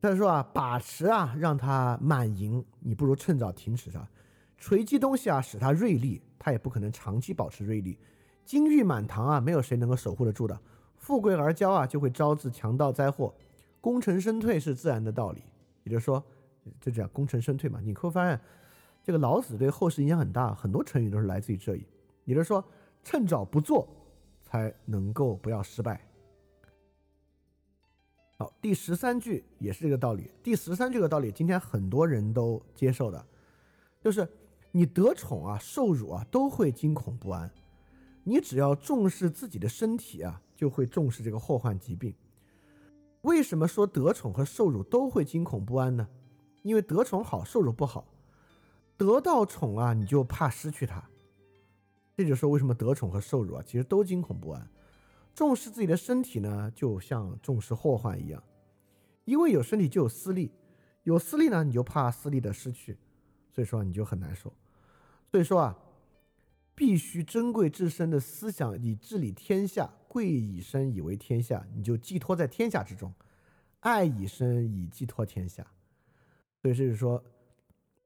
他说啊，把持啊让它满盈，你不如趁早停止它。锤击东西啊，使它锐利，它也不可能长期保持锐利。金玉满堂啊，没有谁能够守护得住的。富贵而骄啊，就会招致强盗灾祸。功成身退是自然的道理，也就是说，就这样功成身退嘛。你会发现，这个老子对后世影响很大，很多成语都是来自于这里。也就是说，趁早不做，才能够不要失败。好，第十三句也是这个道理。第十三句的道理，今天很多人都接受的，就是。你得宠啊，受辱啊，都会惊恐不安。你只要重视自己的身体啊，就会重视这个祸患疾病。为什么说得宠和受辱都会惊恐不安呢？因为得宠好，受辱不好。得到宠啊，你就怕失去它。这就说为什么得宠和受辱啊，其实都惊恐不安。重视自己的身体呢，就像重视祸患一样。因为有身体就有私利，有私利呢，你就怕私利的失去，所以说你就很难受。所以说啊，必须珍贵自身的思想以治理天下，贵以身以为天下，你就寄托在天下之中；爱以身以寄托天下。所以就是说，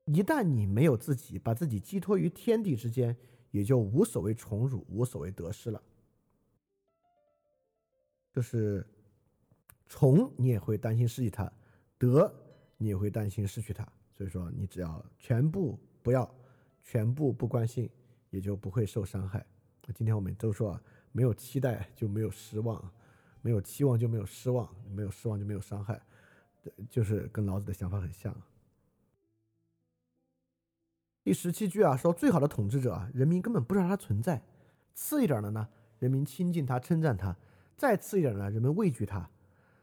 一旦你没有自己，把自己寄托于天地之间，也就无所谓宠辱，无所谓得失了。就是宠你也会担心失去它，得你也会担心失去它。所以说，你只要全部不要。全部不关心，也就不会受伤害。今天我们都说啊，没有期待就没有失望，没有期望就没有失望，没有失望就没有伤害，就是跟老子的想法很像。第十七句啊，说最好的统治者，人民根本不知道他存在；次一点的呢，人民亲近他，称赞他；再次一点呢，人们畏惧他；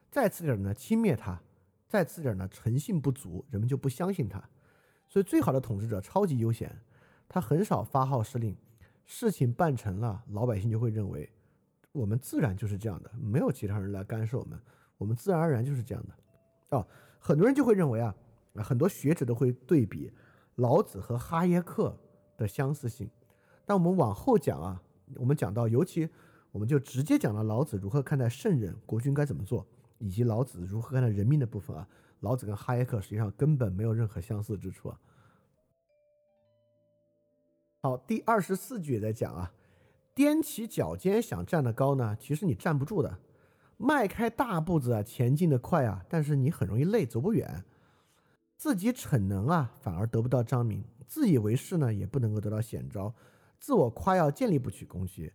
再次一点呢，轻蔑他；再次一点呢，诚信不足，人们就不相信他。所以最好的统治者超级悠闲。他很少发号施令，事情办成了，老百姓就会认为，我们自然就是这样的，没有其他人来干涉我们，我们自然而然就是这样的。哦，很多人就会认为啊，很多学者都会对比老子和哈耶克的相似性。但我们往后讲啊，我们讲到，尤其我们就直接讲了老子如何看待圣人、国君该怎么做，以及老子如何看待人民的部分啊，老子跟哈耶克实际上根本没有任何相似之处啊。好，第二十四句也在讲啊，踮起脚尖想站得高呢，其实你站不住的。迈开大步子啊，前进的快啊，但是你很容易累，走不远。自己逞能啊，反而得不到彰明；自以为是呢，也不能够得到显昭。自我夸耀，建立不起功绩；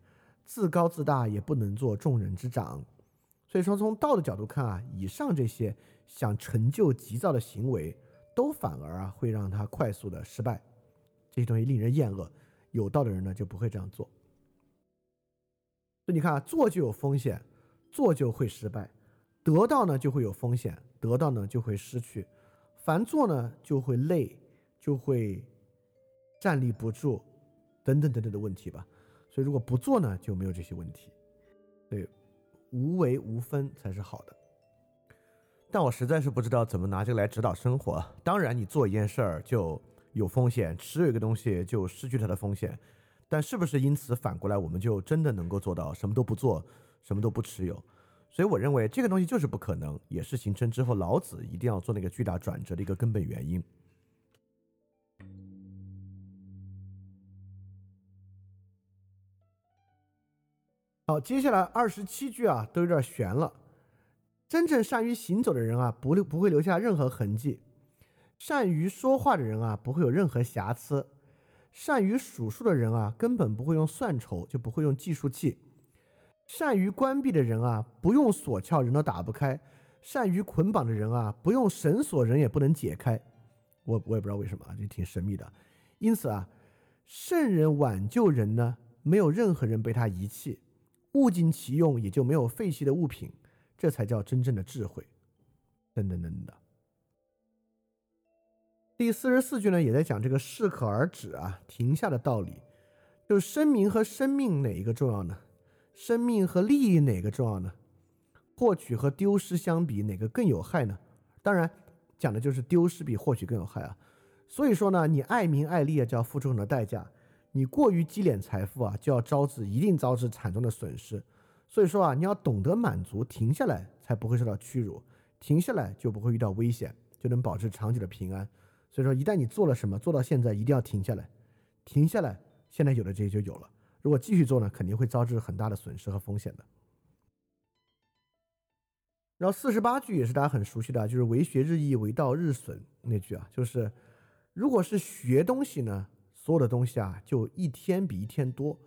自高自大，也不能做众人之长。所以说，从道的角度看啊，以上这些想成就急躁的行为，都反而啊会让他快速的失败。这些东西令人厌恶，有道的人呢就不会这样做。所以你看啊，做就有风险，做就会失败；得到呢就会有风险，得到呢就会失去。凡做呢就会累，就会站立不住，等等等等的问题吧。所以如果不做呢，就没有这些问题。所以无为无分才是好的。但我实在是不知道怎么拿这个来指导生活。当然，你做一件事儿就。有风险，持有一个东西就失去它的风险，但是不是因此反过来我们就真的能够做到什么都不做，什么都不持有？所以我认为这个东西就是不可能，也是形成之后老子一定要做那个巨大转折的一个根本原因。好，接下来二十七句啊，都有点悬了。真正善于行走的人啊，不留不会留下任何痕迹。善于说话的人啊，不会有任何瑕疵；善于数数的人啊，根本不会用算筹，就不会用计数器；善于关闭的人啊，不用锁撬人都打不开；善于捆绑的人啊，不用绳索人也不能解开。我我也不知道为什么啊，这挺神秘的。因此啊，圣人挽救人呢，没有任何人被他遗弃，物尽其用，也就没有废弃的物品，这才叫真正的智慧。等等等等的。第四十四句呢，也在讲这个适可而止啊，停下的道理。就是生命和生命哪一个重要呢？生命和利益哪个重要呢？获取和丢失相比，哪个更有害呢？当然，讲的就是丢失比获取更有害啊。所以说呢，你爱名爱利啊，就要付出很多代价；你过于积敛财富啊，就要招致一定招致惨重的损失。所以说啊，你要懂得满足，停下来才不会受到屈辱，停下来就不会遇到危险，就能保持长久的平安。所以说，一旦你做了什么，做到现在，一定要停下来，停下来。现在有的这些就有了，如果继续做呢，肯定会招致很大的损失和风险的。然后四十八句也是大家很熟悉的，就是“为学日益，为道日损”那句啊，就是如果是学东西呢，所有的东西啊就一天比一天多；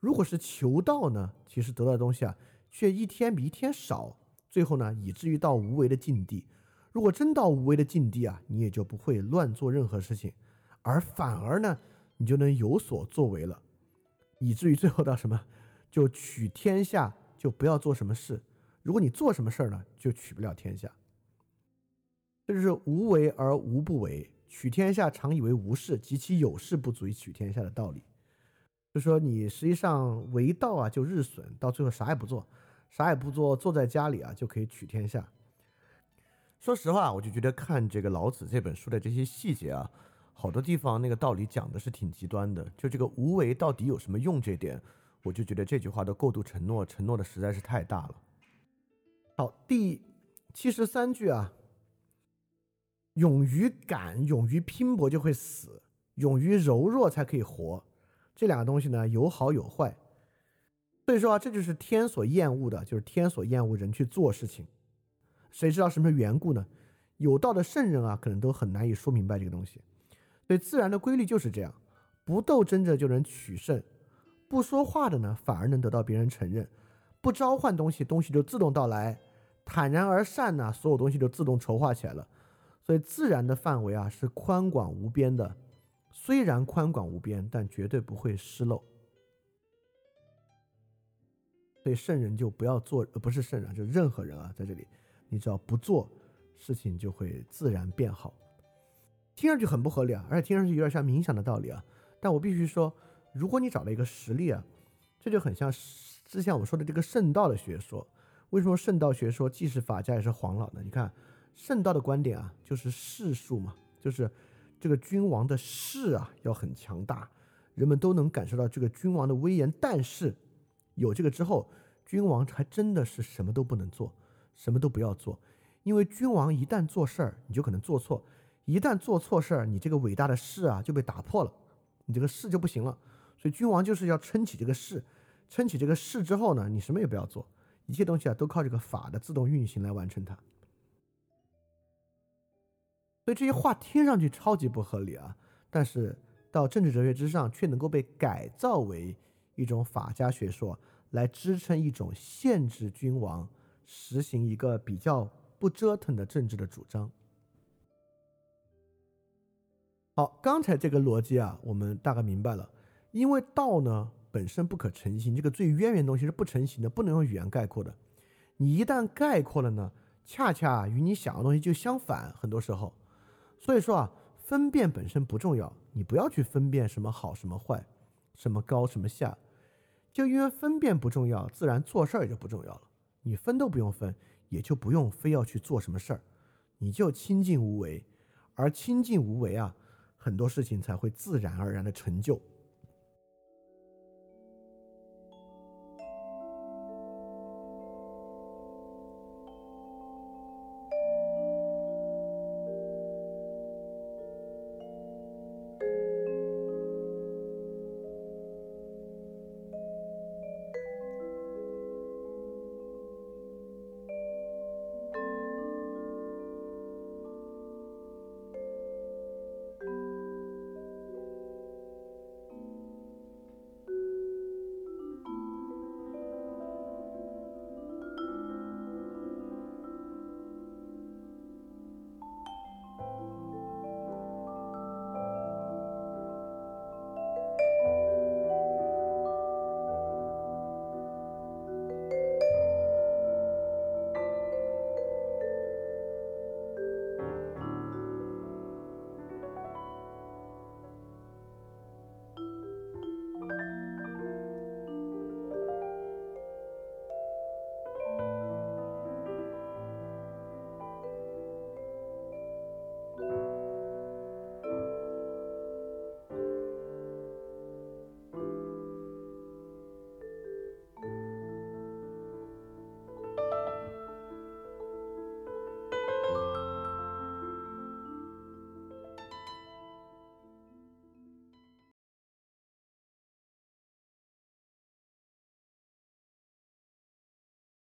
如果是求道呢，其实得到的东西啊却一天比一天少。最后呢，以至于到无为的境地。如果真到无为的境地啊，你也就不会乱做任何事情，而反而呢。你就能有所作为了，以至于最后到什么，就取天下就不要做什么事。如果你做什么事儿呢，就取不了天下。这就是无为而无不为，取天下常以为无事，及其有事不足以取天下的道理。就说你实际上为道啊，就日损，到最后啥也不做，啥也不做，坐在家里啊就可以取天下。说实话，我就觉得看这个老子这本书的这些细节啊。好多地方那个道理讲的是挺极端的，就这个无为到底有什么用这点，我就觉得这句话的过度承诺，承诺的实在是太大了。好，第七十三句啊，勇于敢，勇于拼搏就会死，勇于柔弱才可以活。这两个东西呢，有好有坏。所以说啊，这就是天所厌恶的，就是天所厌恶人去做事情。谁知道什么缘故呢？有道的圣人啊，可能都很难以说明白这个东西。所以自然的规律就是这样，不斗争着就能取胜，不说话的呢反而能得到别人承认，不召唤东西，东西就自动到来，坦然而善呢，所有东西就自动筹划起来了。所以自然的范围啊是宽广无边的，虽然宽广无边，但绝对不会失漏。所以圣人就不要做，呃不是圣人，就任何人啊，在这里，你只要不做，事情就会自然变好。听上去很不合理啊，而且听上去有点像冥想的道理啊。但我必须说，如果你找了一个实例啊，这就很像之前我们说的这个圣道的学说。为什么圣道学说既是法家也是黄老呢？你看圣道的观点啊，就是世术嘛，就是这个君王的势啊要很强大，人们都能感受到这个君王的威严。但是有这个之后，君王还真的是什么都不能做，什么都不要做，因为君王一旦做事儿，你就可能做错。一旦做错事儿，你这个伟大的势啊就被打破了，你这个势就不行了。所以君王就是要撑起这个势，撑起这个势之后呢，你什么也不要做，一切东西啊都靠这个法的自动运行来完成它。所以这些话听上去超级不合理啊，但是到政治哲学之上却能够被改造为一种法家学说，来支撑一种限制君王实行一个比较不折腾的政治的主张。好，刚才这个逻辑啊，我们大概明白了。因为道呢本身不可成形，这个最渊源东西是不成形的，不能用语言概括的。你一旦概括了呢，恰恰与你想的东西就相反。很多时候，所以说啊，分辨本身不重要，你不要去分辨什么好什么坏，什么高什么下。就因为分辨不重要，自然做事儿也就不重要了。你分都不用分，也就不用非要去做什么事儿，你就清净无为。而清净无为啊。很多事情才会自然而然的成就。